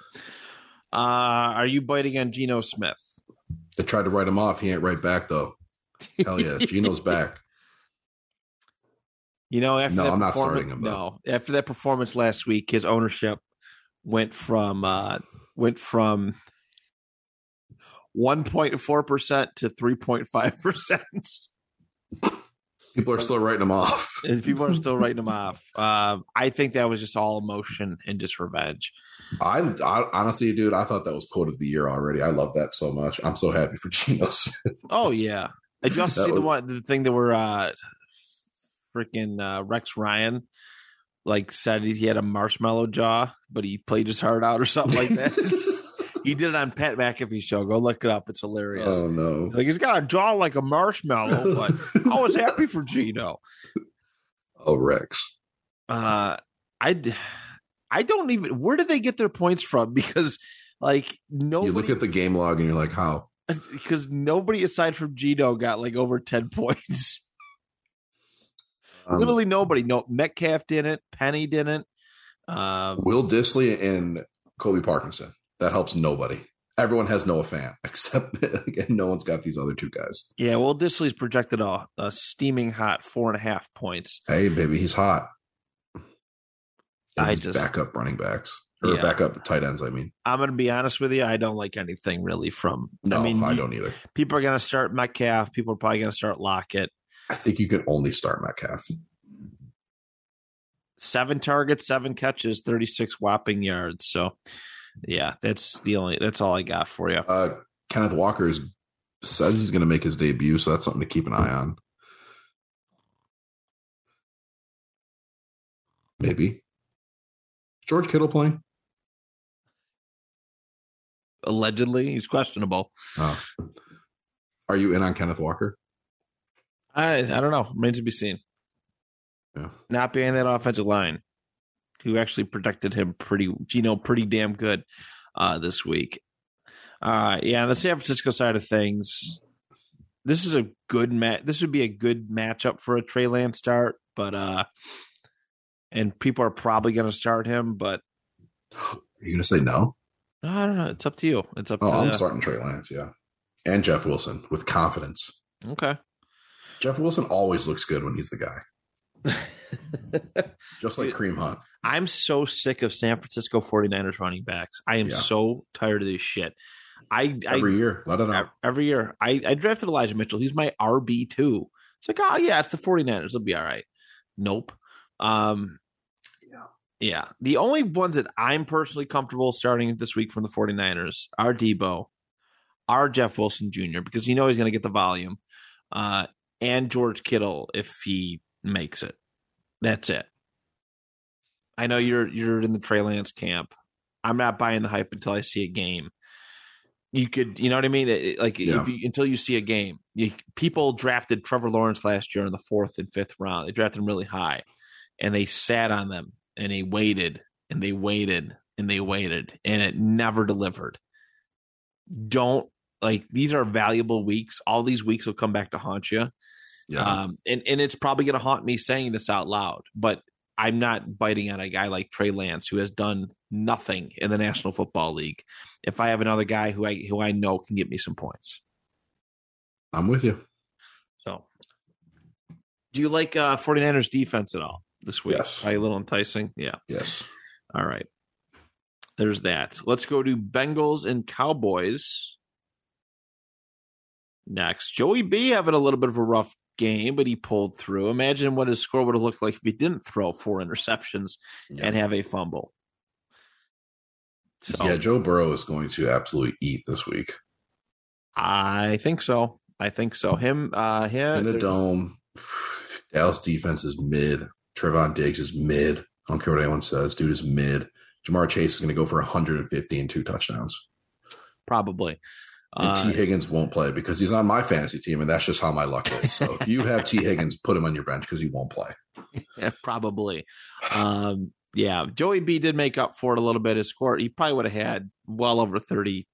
Uh are you biting on Geno Smith? They tried to write him off. He ain't right back though. Hell yeah, Geno's back. You know, after No, that I'm not performance- starting him, though. No, after that performance last week, his ownership went from uh went from 1.4 percent to 3.5 percent. People are still writing them off. People are still writing them off. Um, I think that was just all emotion and just revenge. I, I honestly, dude, I thought that was quote of the year already. I love that so much. I'm so happy for Geno Smith. Oh yeah, did you also see the one the thing that were uh freaking uh, Rex Ryan like said he had a marshmallow jaw, but he played his heart out or something like that. he did it on Pat McAfee show. Go look it up. It's hilarious. oh no. Like he's got a jaw like a marshmallow, but I was happy for Geno. oh Rex. Uh, I I don't even. Where did they get their points from? Because like no. you look at the game log and you're like, how? because nobody aside from Geno got like over ten points. Um, Literally nobody. No, Metcalf didn't. Penny didn't. Um, Will Dissly and Colby Parkinson. That helps nobody. Everyone has Noah Fant, except again, no one's got these other two guys. yeah, well, Dissly's projected a, a steaming hot four and a half points. Hey, baby, he's hot. And I just- backup running backs or Yeah. backup tight ends. I mean, I'm going to be honest with you. I don't like anything really from. no, I mean, I don't either. people are going to start Metcalf. People are probably going to start Lockett. I think you can only start Metcalf. Seven targets, seven catches, 36 whopping yards. So, yeah, that's the only. That's all I got for you. Uh, Kenneth Walker is, says he's going to make his debut, so that's something to keep an eye on. Maybe George Kittle playing. Allegedly, he's questionable. Oh. Are you in on Kenneth Walker? I I don't know. Remains to be seen. Yeah. Not being that offensive line, who actually protected him pretty, Gino, pretty damn good uh, this week. Uh, yeah, on the San Francisco side of things, this is a good match. This would be a good matchup for a Trey Lance start, but uh, and people are probably going to start him, but Are you going to say no? I don't know. It's up to you. It's up Oh, to I'm the, starting Trey Lance, yeah, and Jeff Wilson with confidence. Okay. Jeff Wilson always looks good when he's the guy, just like Kareem Hunt. I'm so sick of San Francisco 49ers running backs. I am Yeah. so tired of this shit. I, I Every year, let it out. ev- every year. I, I drafted Elijah Mitchell. He's my RB two. It's like, oh yeah, it's the 49ers. It'll be all right. Nope. Um Yeah. yeah. The only ones that I'm personally comfortable starting this week from the 49ers are Deebo, are Jeff Wilson Jr., because you know he's gonna get the volume. Uh and George Kittle if he makes it. That's it. I know you're you're in the Trey Lance camp. I'm not buying the hype until I see a game you could you know what i mean It- like Yeah. if you, until you see a game you, people drafted trevor lawrence last year in the fourth and fifth round they drafted him really high and they sat on them and they waited and they waited and they waited and it never delivered don't like these are valuable weeks all these weeks will come back to haunt you Yeah. um, and, and it's probably going to haunt me saying this out loud, but I'm not biting on a guy like Trey Lance who has done nothing in the National Football League. If I have another guy who I who I know can get me some points, I'm with you. so do you like uh 49ers defense at all this week? Yes. Probably a little enticing. Yeah. Yes. All right. There's that. Let's go to Bengals and Cowboys next. Joey B having a little bit of a rough game, but he pulled through. Imagine what his score would have looked like if he didn't throw four interceptions Yeah. and have a fumble. So yeah, Joe Burrow is going to absolutely eat this week. I think so. I think so. Him, uh, him. In a dome, Dallas defense is mid. Trevon Diggs is mid. I don't care what anyone says. Dude is mid. Ja'Marr Chase is going to go for 150 and two touchdowns. probably. And Uh, T. Higgins won't play because he's on my fantasy team, and that's just how my luck is. So if you have T. Higgins, put him on your bench because he won't play. Yeah, probably. Um, yeah, Joey B did make up for it a little bit. His score, he probably would have had well over 30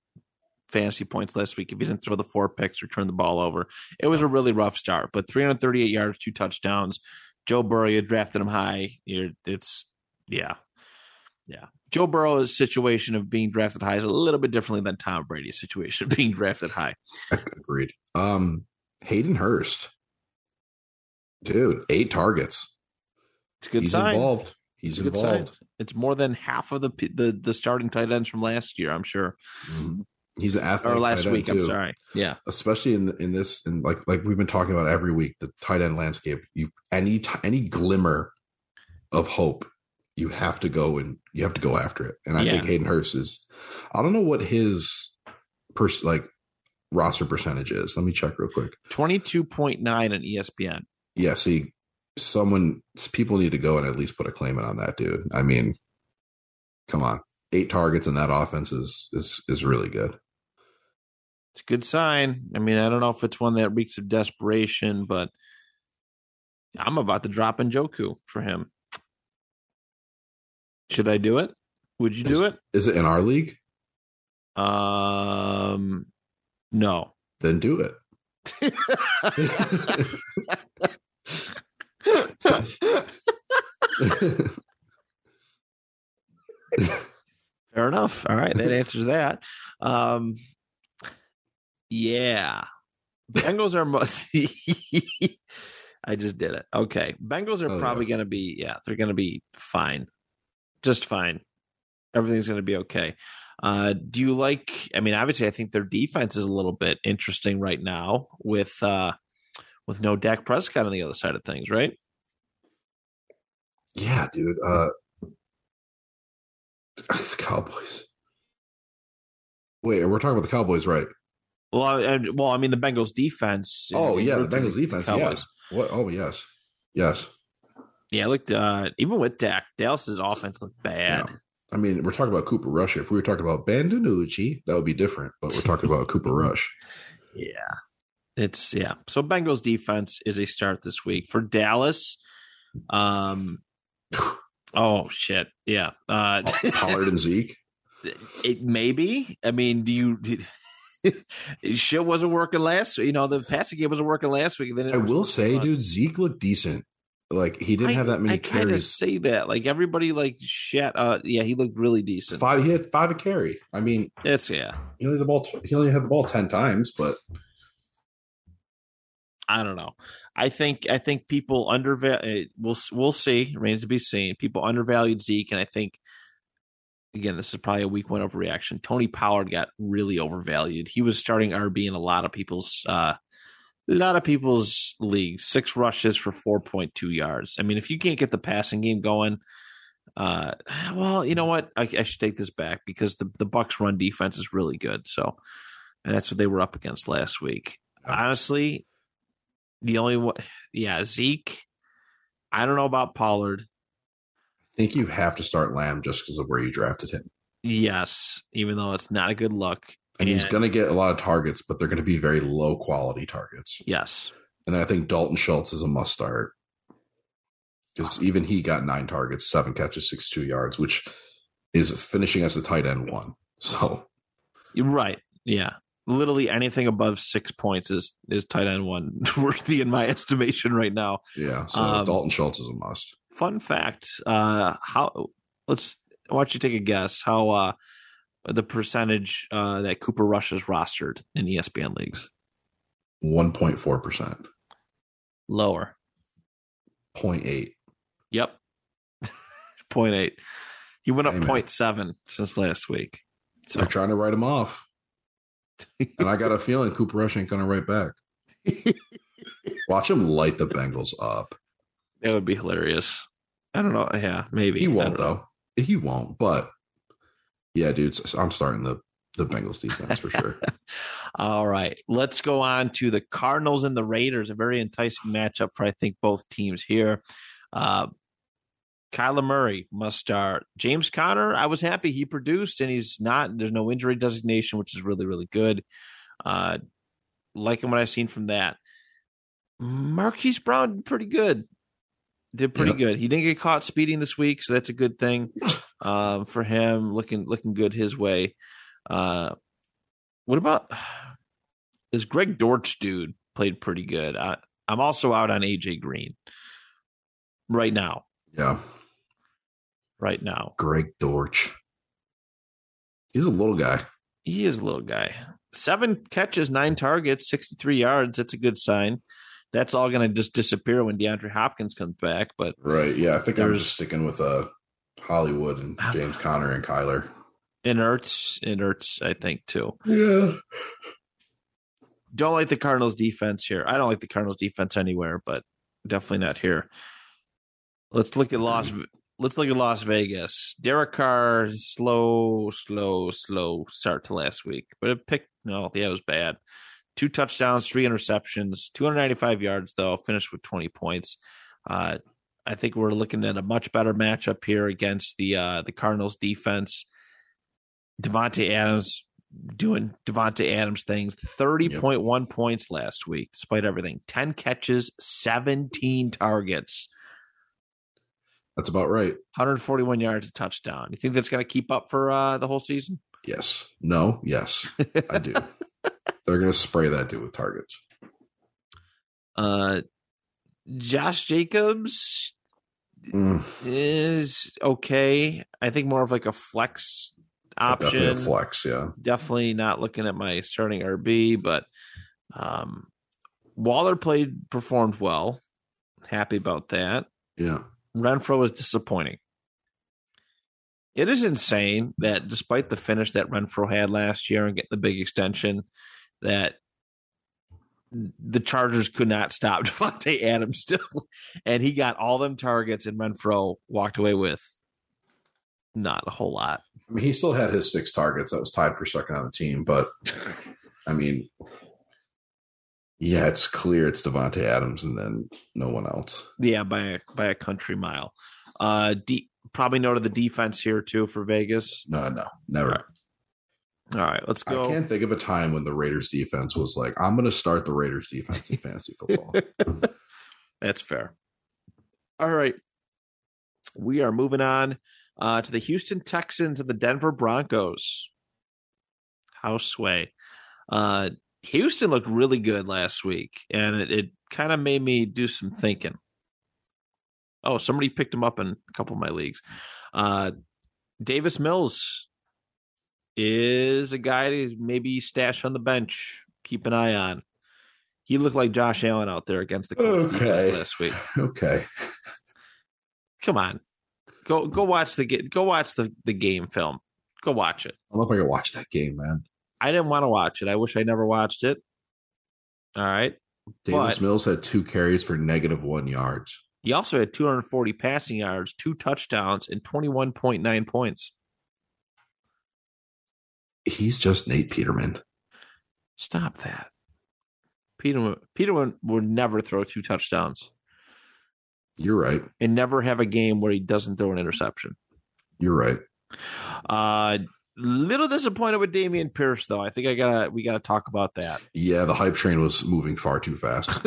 fantasy points last week if he didn't throw the four picks or turn the ball over. It was a really rough start, but 338 yards, two touchdowns. Joe Burrow, you drafted him high. You're, it's, yeah. Yeah. Joe Burrow's situation of being drafted high is a little bit differently than Tom Brady's situation of being drafted high. Agreed. Um, Hayden Hurst, dude, eight targets. It's a good he's sign. involved. He's It's a good sign. involved. It's more than half of the p- the the starting tight ends from last year, I'm sure. Mhm. He's an athlete. or last week. I'm sorry. Yeah, especially in in this and like like we've been talking about every week the tight end landscape you any t- any glimmer of hope you have to go and you have to go after it and i Yeah. think hayden hurst is i don't know what his pers- like roster percentage is let me check real quick twenty two point nine on ESPN. yeah see someone people need to go and at least put a claim in on that dude i mean come on eight targets in that offense is is is really good It's a good sign. I mean, I don't know if it's one that reeks of desperation, but I'm about to drop in Njoku for him. Should I do it? Would you do it? is it in our league Um, no. then do it Fair enough. All right, that answers that. Um, yeah, Bengals are. Mo- I just did it. Okay, Bengals are Oh, probably yeah. going to be. Yeah, they're going to be fine, just fine. Everything's going to be okay. Uh, do you like? I mean, obviously, I think their defense is a little bit interesting right now with uh, with no Dak Prescott on the other side of things, right? Yeah, dude. Uh the Cowboys. Wait, we're talking about the Cowboys, right? Well, I, well, I mean, the Bengals defense. Oh yeah, the Bengals defense. Cowboys. Yeah. What? Oh yes, yes. Yeah, looked uh even with Dak, Dallas's offense looked bad. Yeah. I mean, we're talking about Cooper Rush. If we were talking about Ben DiNucci, that would be different. But we're talking about Cooper Rush. Yeah. It's yeah. So Bengals defense is a start this week. For Dallas, um oh shit. Yeah. Uh Pollard and Zeke. it maybe. I mean, do you did, shit wasn't working last you know, the passing game wasn't working last week. Then I will say, dude, Zeke looked decent. Like he didn't I- have that many carries. I carries. say that. Like everybody like shit uh yeah, he looked really decent. Five. He had five a carry. I mean, It's yeah. he only had the ball. He only had the ball ten times, but I don't know. I think I think people undervalue. We'll we'll see. Remains to be seen. People undervalued Zeke, and I think again, this is probably a week one overreaction. Tony Pollard got really overvalued. He was starting RB in a lot of people's uh a lot of people's leagues. Six rushes for four point two yards. I mean, if you can't get the passing game going, uh, well, you know what? I, I should take this back because the the Bucs run defense is really good. So, and that's what they were up against last week. Honestly, the only one, yeah, Zeke. I don't know about Pollard. I think you have to start Lamb just because of where you drafted him. Yes, even though it's not a good look. And he's going to get a lot of targets, but they're going to be very low quality targets. Yes. And I think Dalton Schultz is a must start because even he got nine targets, seven catches, 62 yards, which is finishing as a tight end one. So, right. Yeah. Literally anything above six points is is tight end one worthy in my estimation right now. yeah. So Um, Dalton Schultz is a must. Fun fact. Uh how let's don't you take a guess how uh the percentage uh that Cooper Rush is rostered in ESPN leagues? 1.4%, Lower. 0.8. Yep. Point eight. He went up point seven since last week. So They're trying to write him off. and I got a feeling Cooper Rush ain't going to write back. Watch him light the Bengals up. that would be hilarious. I don't know. Yeah, maybe. He won't, don't know. though. He won't. But yeah, dude, I'm starting the, the Bengals defense for sure. All right. Let's go on to the Cardinals and the Raiders. A very enticing matchup for, I think, both teams here. Uh, Kyler Murray must start. James Conner, I was happy he produced and he's not, there's no injury designation, which is really, really good. Uh, liking what I've seen from that. Marquise Brown, pretty good. Did pretty Yep. good. He didn't get caught speeding this week, so that's a good thing um, for him. Looking looking good his way. Uh, what about this Greg Dortch dude? Played pretty good. I, I'm also out on AJ Green right now. Yeah. Right now, Greg Dortch. He's a little guy. he is a little guy. Seven catches, nine targets, 63 yards. That's a good sign. That's all going to just disappear when DeAndre Hopkins comes back. But Right. Yeah. I think I'm just sticking with uh, Hollywood and James Conner and Kyler. it hurts. It hurts, I think, too. Yeah. don't like the Cardinals defense here. I don't like the Cardinals defense anywhere, but definitely not here. Let's look at Las let's look at Las Vegas. Derek Carr slow, slow, slow start to last week. But it picked no, yeah, it was bad. Two touchdowns, three interceptions, 295 yards though, finished with 20 points. Uh I think we're looking at a much better matchup here against the uh the Cardinals defense. Davante Adams doing Davante Adams things. Thirty point one points last week, despite everything. Ten catches, seventeen targets, That's about right. one hundred forty one yards, a touchdown. You think that's going to keep up for uh, the whole season? Yes. No. Yes. I do. They're going to spray that dude with targets. Uh, Josh Jacobs Mm, is okay. I think more of like a flex definitely a option. flex. Yeah. definitely not looking at my starting RB, but um, Waller played performed well. Happy about that. Yeah. Renfrow was disappointing. It is insane that despite the finish that Renfrow had last year and getting the big extension, that the Chargers could not stop Davante Adams still, and he got all them targets, and Renfrow walked away with not a whole lot. I mean, he still had his six targets. That was tied for second on the team. But I mean, yeah, it's clear it's Davante Adams and then no one else. Yeah, by a, by a country mile. Uh, de- probably noted the defense here too for Vegas. No, no, never. All right, let's go. I can't think of a time when the Raiders defense was like, I'm going to start the Raiders defense in fantasy football. That's fair. All right. We are moving on uh, to the Houston Texans and the Denver Broncos. House sway. Uh, Houston looked really good last week, and it, it kind of made me do some thinking. Oh, somebody picked him up in a couple of my leagues. Uh, Davis Mills is a guy to maybe stash on the bench. Keep an eye on. He looked like Josh Allen out there against the Colts Okay. defense last week. okay. Come on, go go watch the go watch the the game film. Go watch it. I don't know if I can watch that game, man. I didn't want to watch it. I wish I never watched it. All right. Davis But- Mills had two carries for negative one yards. He also had 240 passing yards, two touchdowns, and 21.9 points. He's just Nate Peterman. Stop that. Peterman, Peterman would never throw two touchdowns You're right. and never have a game where he doesn't throw an interception. You're right. Uh, little disappointed with Dameon Pierce, though. I think I gotta we gotta talk about that. Yeah, the hype train was moving far too fast.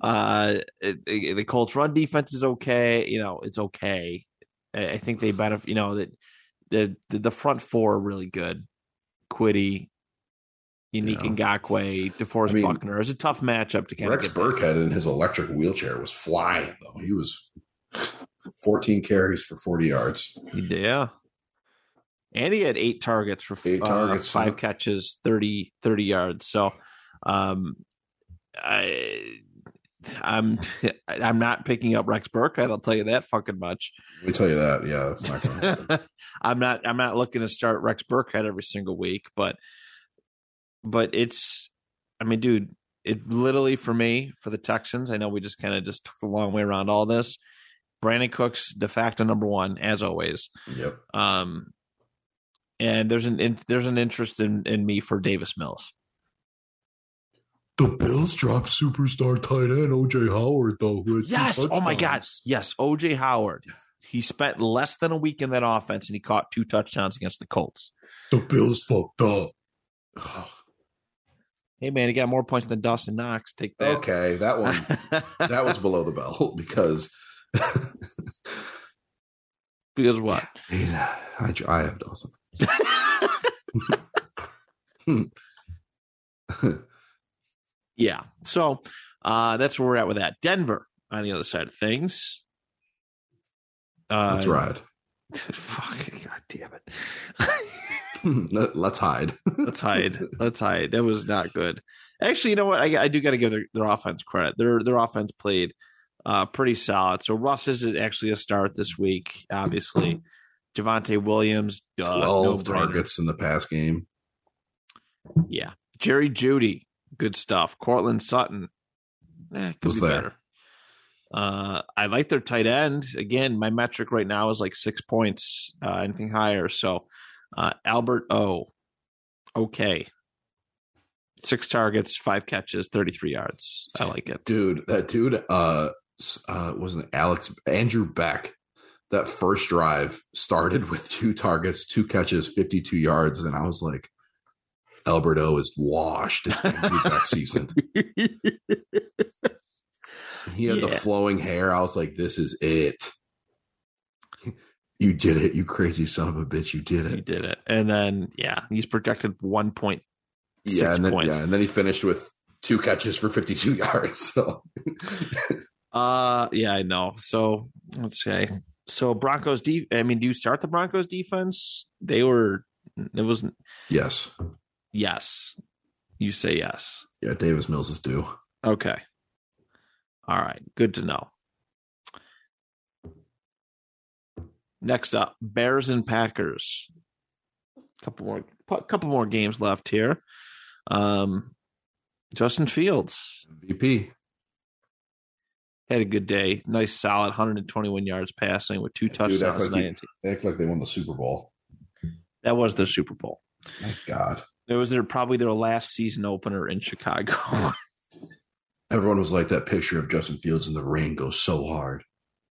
uh, it- it- the Colts' run defense is okay. You know, it's okay. I, I think they benefit. You know that the, the front four are really good. Kwity, Yannick Yeah. Ngakoue, DeForest I mean, Buckner. It's a tough matchup to Rex. Burkhead in his electric wheelchair was flying though. He was 14 carries for 40 yards. Yeah. And he had eight targets for Eight uh, targets, five yeah. catches, 30, 30 yards. So um I I'm I'm not picking up Rex Burkhead, I'll tell you that fucking much. Let me tell you that. Yeah, that's not going to. I'm not I'm not looking to start Rex Burkhead every single week, but but it's I mean, dude, it literally for me, for the Texans, I know we just kind of just took the long way around all this. Brandin Cooks de facto number one, as always. Yep. Um, and there's an in, there's an interest in in me for Davis Mills. The Bills dropped superstar tight end OJ Howard though. who had Yes. Oh my God. Yes. OJ Howard. He spent less than a week in that offense, and he caught two touchdowns against the Colts. The Bills fucked up. Hey man, he got more points than Dawson Knox. Take that. Okay, that one that was below the belt because because what? I, I have Dawson. Yeah. So uh, that's where we're at with that. Denver on the other side of things. Uh, Let's ride. Fuck, God damn it. Let- Let's hide. Let's hide. Let's hide. That was not good. Actually, you know what? I, I do got to give their, their offense credit. Their their offense played uh, pretty solid. So Russ is actually a start this week. Obviously, Javonte Williams, duh, 12 no-brainer. targets in the pass game. Yeah, Jerry Jeudy, good stuff. Courtland Sutton, eh, could Was be there. better. Uh, I like their tight end. Again, my metric right now is like six points. Uh, anything higher. So uh, Albert O. Okay. Six targets, five catches, 33 yards. I like it. Dude, that dude uh uh wasn't Alex Andrew Beck. That first drive started with two targets, two catches, 52 yards and I was like Alberto is washed. It's Beck season. He had the flowing hair. I was like, this is it. You did it, you crazy son of a bitch. You did he it. did it. And then, yeah, he's projected one point. Yeah, and then points. yeah, and then he finished with two catches for 52 yards. So Uh, yeah, I know. So let's say, so Broncos. De- I mean, do you start the Broncos defense? They were. It was yes. Yes. You say yes. Yeah, Davis Mills is due. Okay. All right. Good to know. Next up, Bears and Packers. Couple more, couple more games left here. Um, Justin Fields VP. had a good day. Nice, solid 121 yards passing with two Dude, act touchdowns. like, he- they act like they won the Super Bowl. That was the Super Bowl. My God. It was their probably their last season opener in Chicago. Everyone was like, that picture of Justin Fields in the rain goes so hard.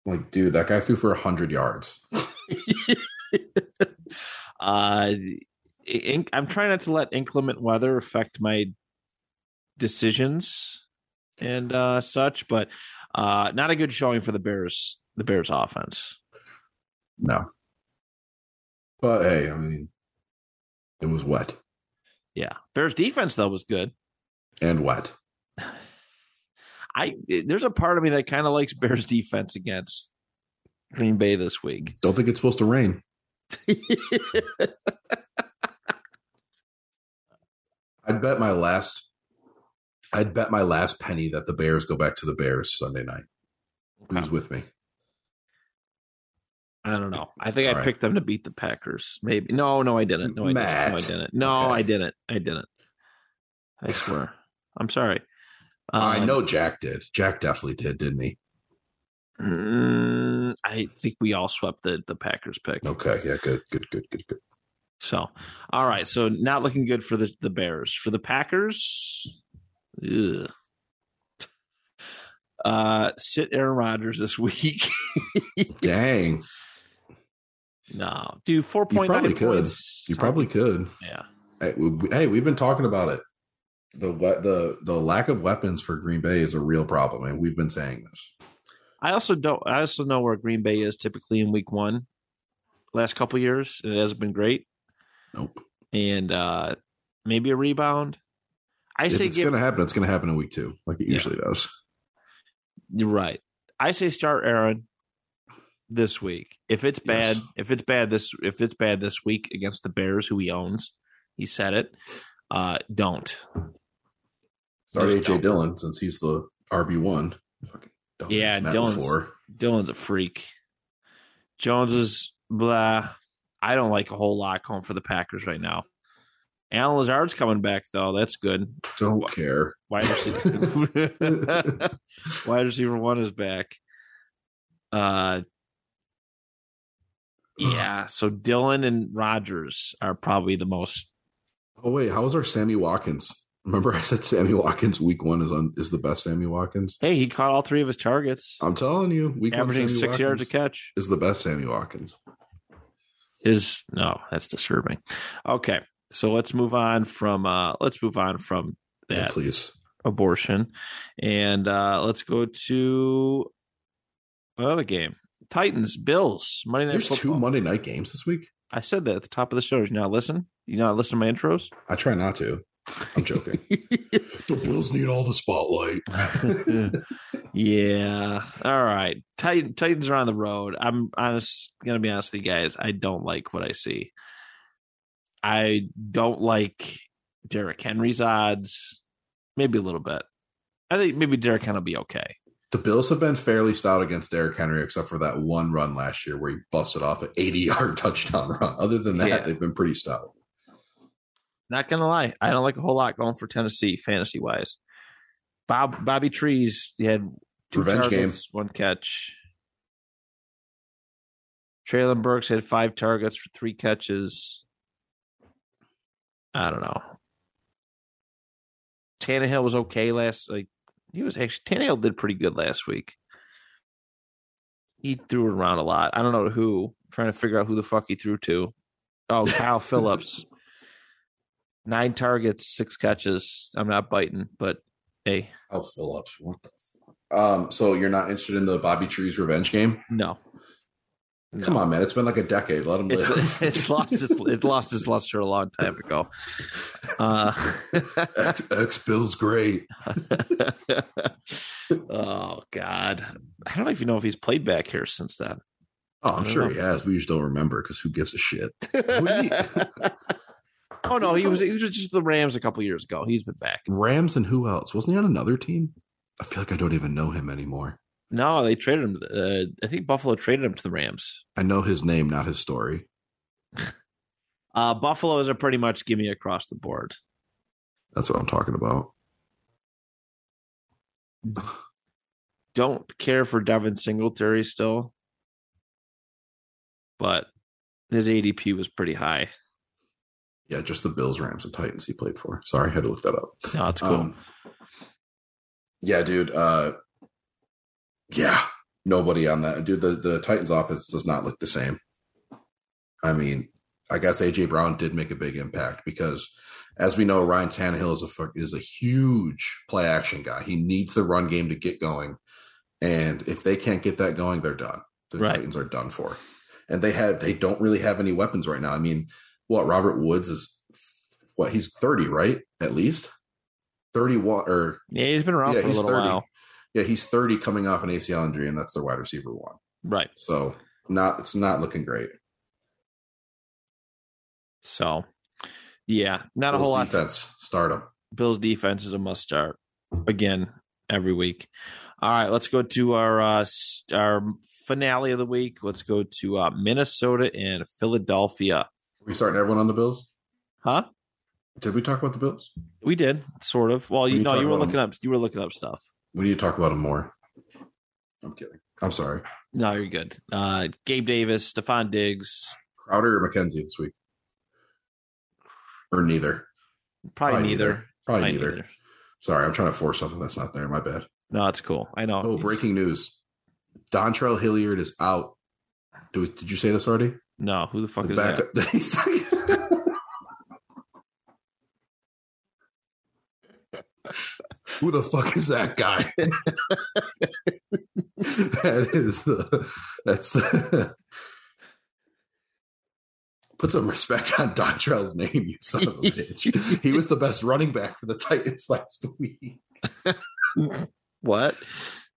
Like, dude, that guy threw for 100 yards. uh, in, I'm trying not to let inclement weather affect my decisions and uh, such, but uh, not a good showing for the Bears. The Bears offense. No. But hey, I mean, it was wet Yeah, Bears defense though was good. and what? I there's a part of me that kind of likes Bears defense against Green Bay this week. Don't think it's supposed to rain. I'd bet my last I'd bet my last penny that the Bears go back to the Bears Sunday night. Who's with me? I don't know. I think I All right. picked them to beat the Packers. Maybe. No, no, I didn't. No, I Matt. didn't. No, I didn't. No, Okay. I didn't. I didn't. I swear. I'm sorry. I Um, know Jack did. Jack definitely did, didn't he? mm, I think we all swept the the Packers pick. Okay, yeah, good, good, good, good, good. So, all right. So not looking good for the the Bears. For the Packers, ugh. uh, sit Aaron Rodgers this week. Dang, no, do four you probably could. points. You probably could. yeah. Hey, we, hey, we've been talking about it. The the the lack of weapons for Green Bay is a real problem, and we've been saying this. I also don't. I also know where Green Bay is typically in Week One. Last couple years, and it hasn't been great. Nope. And uh maybe a rebound. I If say it's give. to happen, it's going to happen in week two, like it Yeah. usually does. You're right. I say start Aaron this week. If it's bad, Yes. if it's bad this, if it's bad this week against the Bears, who he owns, he said it. Uh, don't. Start AJ don't. Dillon since he's the RB one. Yeah, Dillon's- Dylan's a freak. Jones is blah. I don't like a whole lot going for the Packers right now. Allen Lazard's coming back though. That's good. Don't care. Wide receiver, wide receiver one is back. Uh, yeah. So Dillon and Rodgers are probably the most. Oh wait, how was our Sammy Watkins? Remember, I said Sammy Watkins week one is on is the best Sammy Watkins. Hey, he caught all three of his targets, I'm telling you, week averaging six yards a catch. is the best Sammy Watkins. Is no, that's disturbing. Okay, so let's move on from. uh Let's move on from Yeah, that please. abortion, and uh let's go to another game. Titans, Bills, Monday Night There's Football. two Monday night games this week. I said that at the top of the show. Did you not listen? You not listen to my intros? I try not to. I'm joking. the Bills need all the spotlight. yeah. All right. Titan, Titans are on the road. I'm honest. Gonna be honest with you guys. I don't like what I see. I don't like Derrick Henry's odds. Maybe a little bit. I think maybe Derrick Henry will be okay. The Bills have been fairly stout against Derrick Henry, except for that one run last year where he busted off an 80 yard touchdown run. Other than that, Yeah. they've been pretty stout. Not gonna lie, I don't like a whole lot going for Tennessee fantasy wise. Bob Bobby Trees he had two Revenge targets, one catch. Treylon Burks had five targets for three catches. I don't know. Tannehill was okay last like he was actually Tannehill did pretty good last week. He threw it around a lot. I don't know who. I'm trying to figure out who the fuck he threw to. Oh, Kyle Phillips. Nine targets, six catches. I'm not biting, but hey, How Phillips? What the fuck? Um, so you're not interested in the Bobby Trees revenge game? no. Come on, man. It's been like a decade. Let him live. It's, it's lost its it lost its luster a long time ago. Uh, X, X Bill's great. oh God, I don't even know if he's played back here since then. Oh, I'm sure know. he has. We just don't remember because who gives a shit? Who did he- oh no, he was he was just the Rams a couple years ago. He's been back. Rams and who else? Wasn't he on another team? I feel like I don't even know him anymore. No, they traded him. Uh, I think Buffalo traded him to the Rams. I know his name, not his story. Uh, Buffaloes are pretty much give me across the board. That's what I'm talking about. Don't care for Devin Singletary still, but his ADP was pretty high. Yeah, just the Bills, Rams, and Titans he played for. Sorry, I had to look that up. No, it's cool. Um, yeah, dude. Uh, yeah, nobody on that. Dude, the, the Titans offense does not look the same. I mean, I guess AJ Brown did make a big impact because, as we know, Ryan Tannehill is a is a huge play action guy. He needs the run game to get going, and if they can't get that going, they're done. The Right. Titans are done for, and they have they don't really have any weapons right now. I mean, what Robert Woods is what he's thirty, right? At least thirty one or yeah, he's been around yeah, for a little 30. while. Yeah, he's 30 coming off an ACL injury, and that's their wide receiver one. Right. So not it's not looking great. So, yeah, not a Bills whole lot. defense, start him. Bills defense is a must start again every week. All right, let's go to our uh, our finale of the week. Let's go to uh, Minnesota and Philadelphia. we starting everyone on the Bills? Huh? Did we talk about the Bills? We did sort of. Well, We you know, you were looking up. You were looking up stuff. We need to talk about him more. I'm kidding. I'm sorry. No, you're good. Uh, Gabe Davis, Stefon Diggs, Crowder or McKenzie this week? Or neither? probably, Probably neither. neither. Probably neither. Sorry, I'm trying to force something that's not there. My bad. No, it's cool. I know. Oh, breaking news. Dontrell Hilliard is out. Do, did you say this already? No, who the fuck The is that? backup- Who the fuck is that guy? that is the that's the put some respect on Dontrell's name, you son of a bitch. He was the best running back for the Titans last week. What?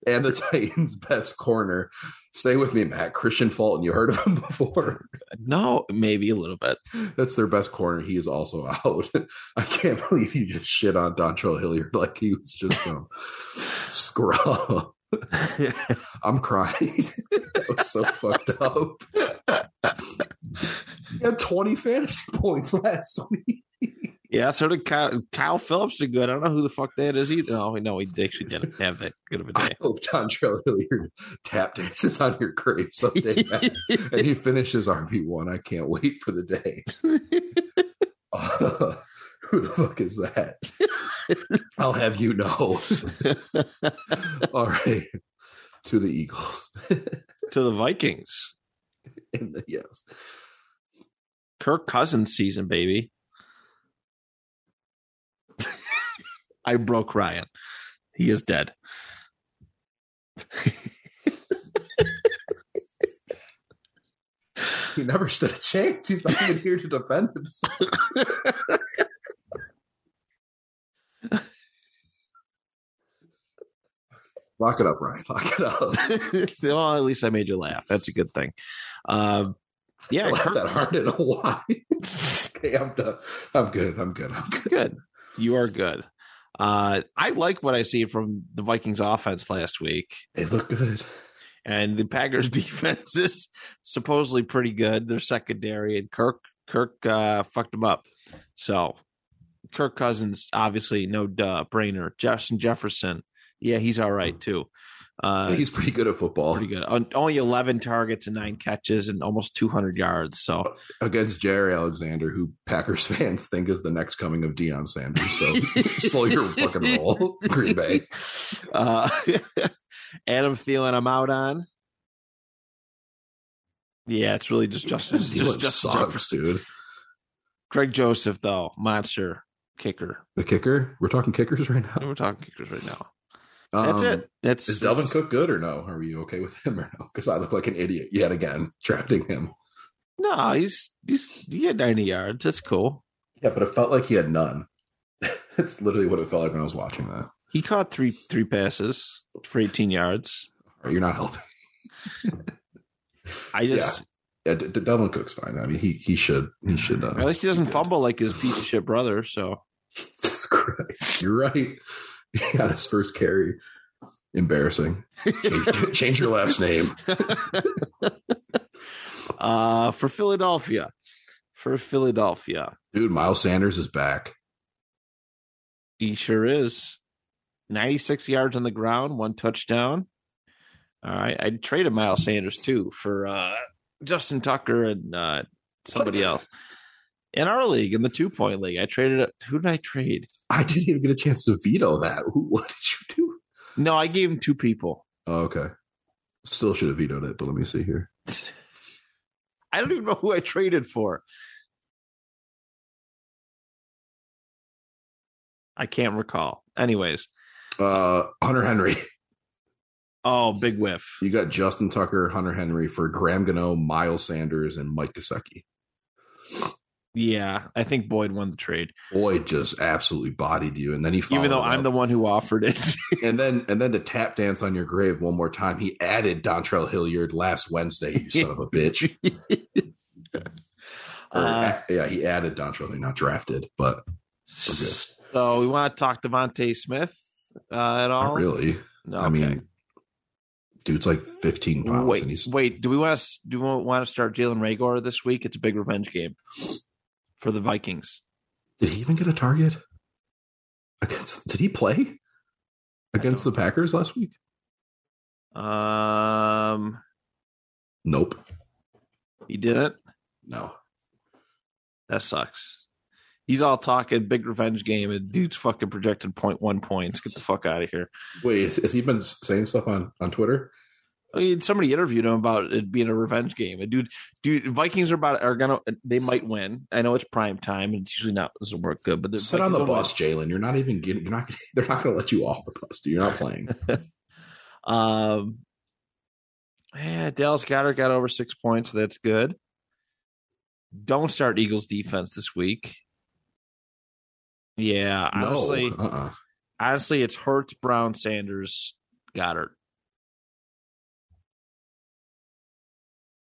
And the Titans' best corner. Stay with me, Matt. Kristian Fulton. You heard of him before. No, maybe a little bit. That's their best corner. He is also out. I can't believe you just shit on Dontrell Hilliard like he was just some scrub. I'm crying. that was so fucked up. He had 20 fantasy points last week. Yeah, so did Kyle, Kyle Phillips did good. I don't know who the fuck that is either. No, no, he actually didn't have that good of a day. I hope Dontrell Hilliard tap dances on your grave someday, and he finishes RB1. I can't wait for the day. Uh, who the fuck is that? I'll have you know. All right. To the Eagles. to the Vikings. In the, yes. Kirk Cousins season, baby. I broke Ryan. He is dead. He never stood a chance. He's not even here to defend himself. Lock it up, Ryan. Lock it up. well, at least I made you laugh. That's a good thing. Um, yeah, I laughed that hard in a while. okay, I'm done. I'm good. I'm good. I'm good. good. You are good. Uh, I like what I see from the Vikings offense last week. They look good. and the Packers defense is supposedly pretty good. Their secondary and Kirk Kirk uh, fucked them up. So Kirk Cousins, obviously no duh brainer. Justin Jefferson, yeah, he's all right too. Uh, He's pretty good at football. pretty good. Only eleven targets and nine catches and almost two hundred yards. So Against Jaire Alexander, who Packers fans think is the next coming of Deion Sanders. So slow your fucking roll, Green Bay. uh, Adam Thielen, I'm out on. Yeah, it's really just Justin. Just Justin sucks, dude. Greg Joseph, though, monster kicker. The kicker. We're talking kickers right now. We're talking kickers right now. That's Um, it. That's Is Dalvin Cook good or no? Are you okay with him or no? Because I look like an idiot yet again drafting him. No, he's he's he had 90 yards. That's cool. Yeah, but it felt like he had none. That's literally what it felt like when I was watching that. He caught three three passes for 18 yards. Right, you're not helping. I just Yeah, D- D- Dalvin Cook's fine. I mean, he he should he should. Uh, at least he doesn't fumble like his piece of shit brother. So Jesus Christ. You're right. He got his first carry. Embarrassing. Change, change your last name. uh for Philadelphia. For Philadelphia. Dude, Miles Sanders is back. He sure is. 96 yards on the ground, one touchdown. All right. I traded Miles Sanders too for uh, Justin Tucker and uh, somebody else. In our league, in the two point league, I traded it. Who did I trade? I didn't even get a chance to veto that. What did you do? No, I gave him two people. Oh, okay. Still should have vetoed it, but let me see here. I don't even know who I traded for. I can't recall. Anyways, Uh, Hunter Henry. oh, big whiff. You got Justin Tucker, Hunter Henry for Graham Gano, Miles Sanders, and Mike Gesicki. Yeah, I think Boyd won the trade, Boyd just absolutely bodied you, and then he even though I'm up. the one who offered it. and then and then to tap dance on your grave one more time, he added Dontrell Hilliard last Wednesday. You son of a bitch. Or, Uh, yeah, he added Dontrell. Hilliard, not drafted, but So we want to talk DeVonta Smith uh, at all? not really. No, I mean, Dude's like 15 pounds, Wait, and he's wait. Do we want to do we want to start Jalen Reagor this week? It's a big revenge game for the Vikings. did he even get a target against? Did he play against the Packers last week? Um, Nope. he didn't. No. That sucks. He's all talking big revenge game, and dude's fucking projected 0.1 points. Get the fuck out of here. Wait, has, has he been saying stuff on on Twitter? I mean, somebody interviewed him about it being a revenge game. And dude, dude, Vikings are about are gonna they might win. I know it's prime time, and it's usually not doesn't work good. But Sit on the bus, Jalen. You're not even getting. You're not. They're not going to let you off the bus. Dude. You're not playing. Um, yeah, Dallas Goedert got over six points. So that's good. Don't start Eagles defense this week. Yeah, honestly, no. Uh-uh. honestly, it's Hurts, Brown, Sanders, Goedert.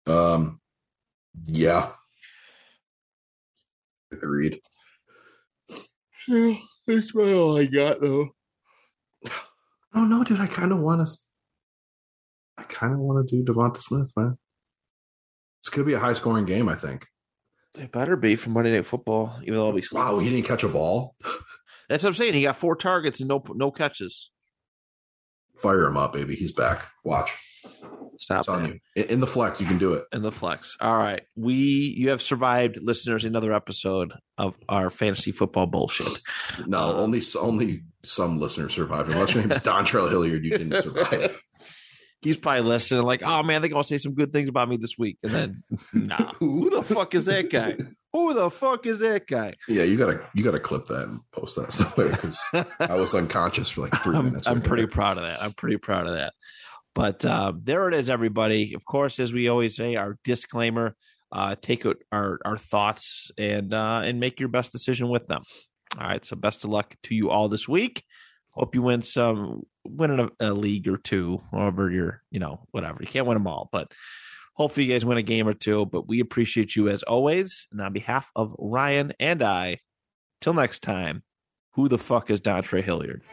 Um. Yeah. Agreed. That's about all I got, though. I don't know, dude. I kind of want to. I kind of want to do DeVonta Smith, man. It's gonna be a high scoring game. I think. It better be for Monday Night Football, even though I'll be Wow, he didn't catch a ball. That's what I'm saying. He got four targets and no no catches. Fire him up, baby. He's back. Watch. Stop It's on you. In, the flex, you can do it. In the flex. All right. We you have survived listeners another episode of our fantasy football bullshit. No, Uh, only only some listeners survived. Unless your name name's Dontrell Hilliard, you didn't survive. He's probably listening, like, oh man, they're gonna say some good things about me this week. And then nah. Who the fuck is that guy? Who the fuck is that guy? Yeah, you gotta you gotta clip that and post that somewhere because I was unconscious for like 3 I'm, minutes. I'm right pretty there. proud of that. I'm pretty proud of that. But uh, there it is, everybody. Of course, as we always say, our disclaimer: uh, take our our thoughts and uh, and make your best decision with them. All right. So best of luck to you all this week. Hope you win some, win a, a league or two, however you're, you know, whatever. You can't win them all, but hopefully you guys win a game or two. But we appreciate you as always. And on behalf of Ryan and I, till next time, who the fuck is Dontre Hilliard?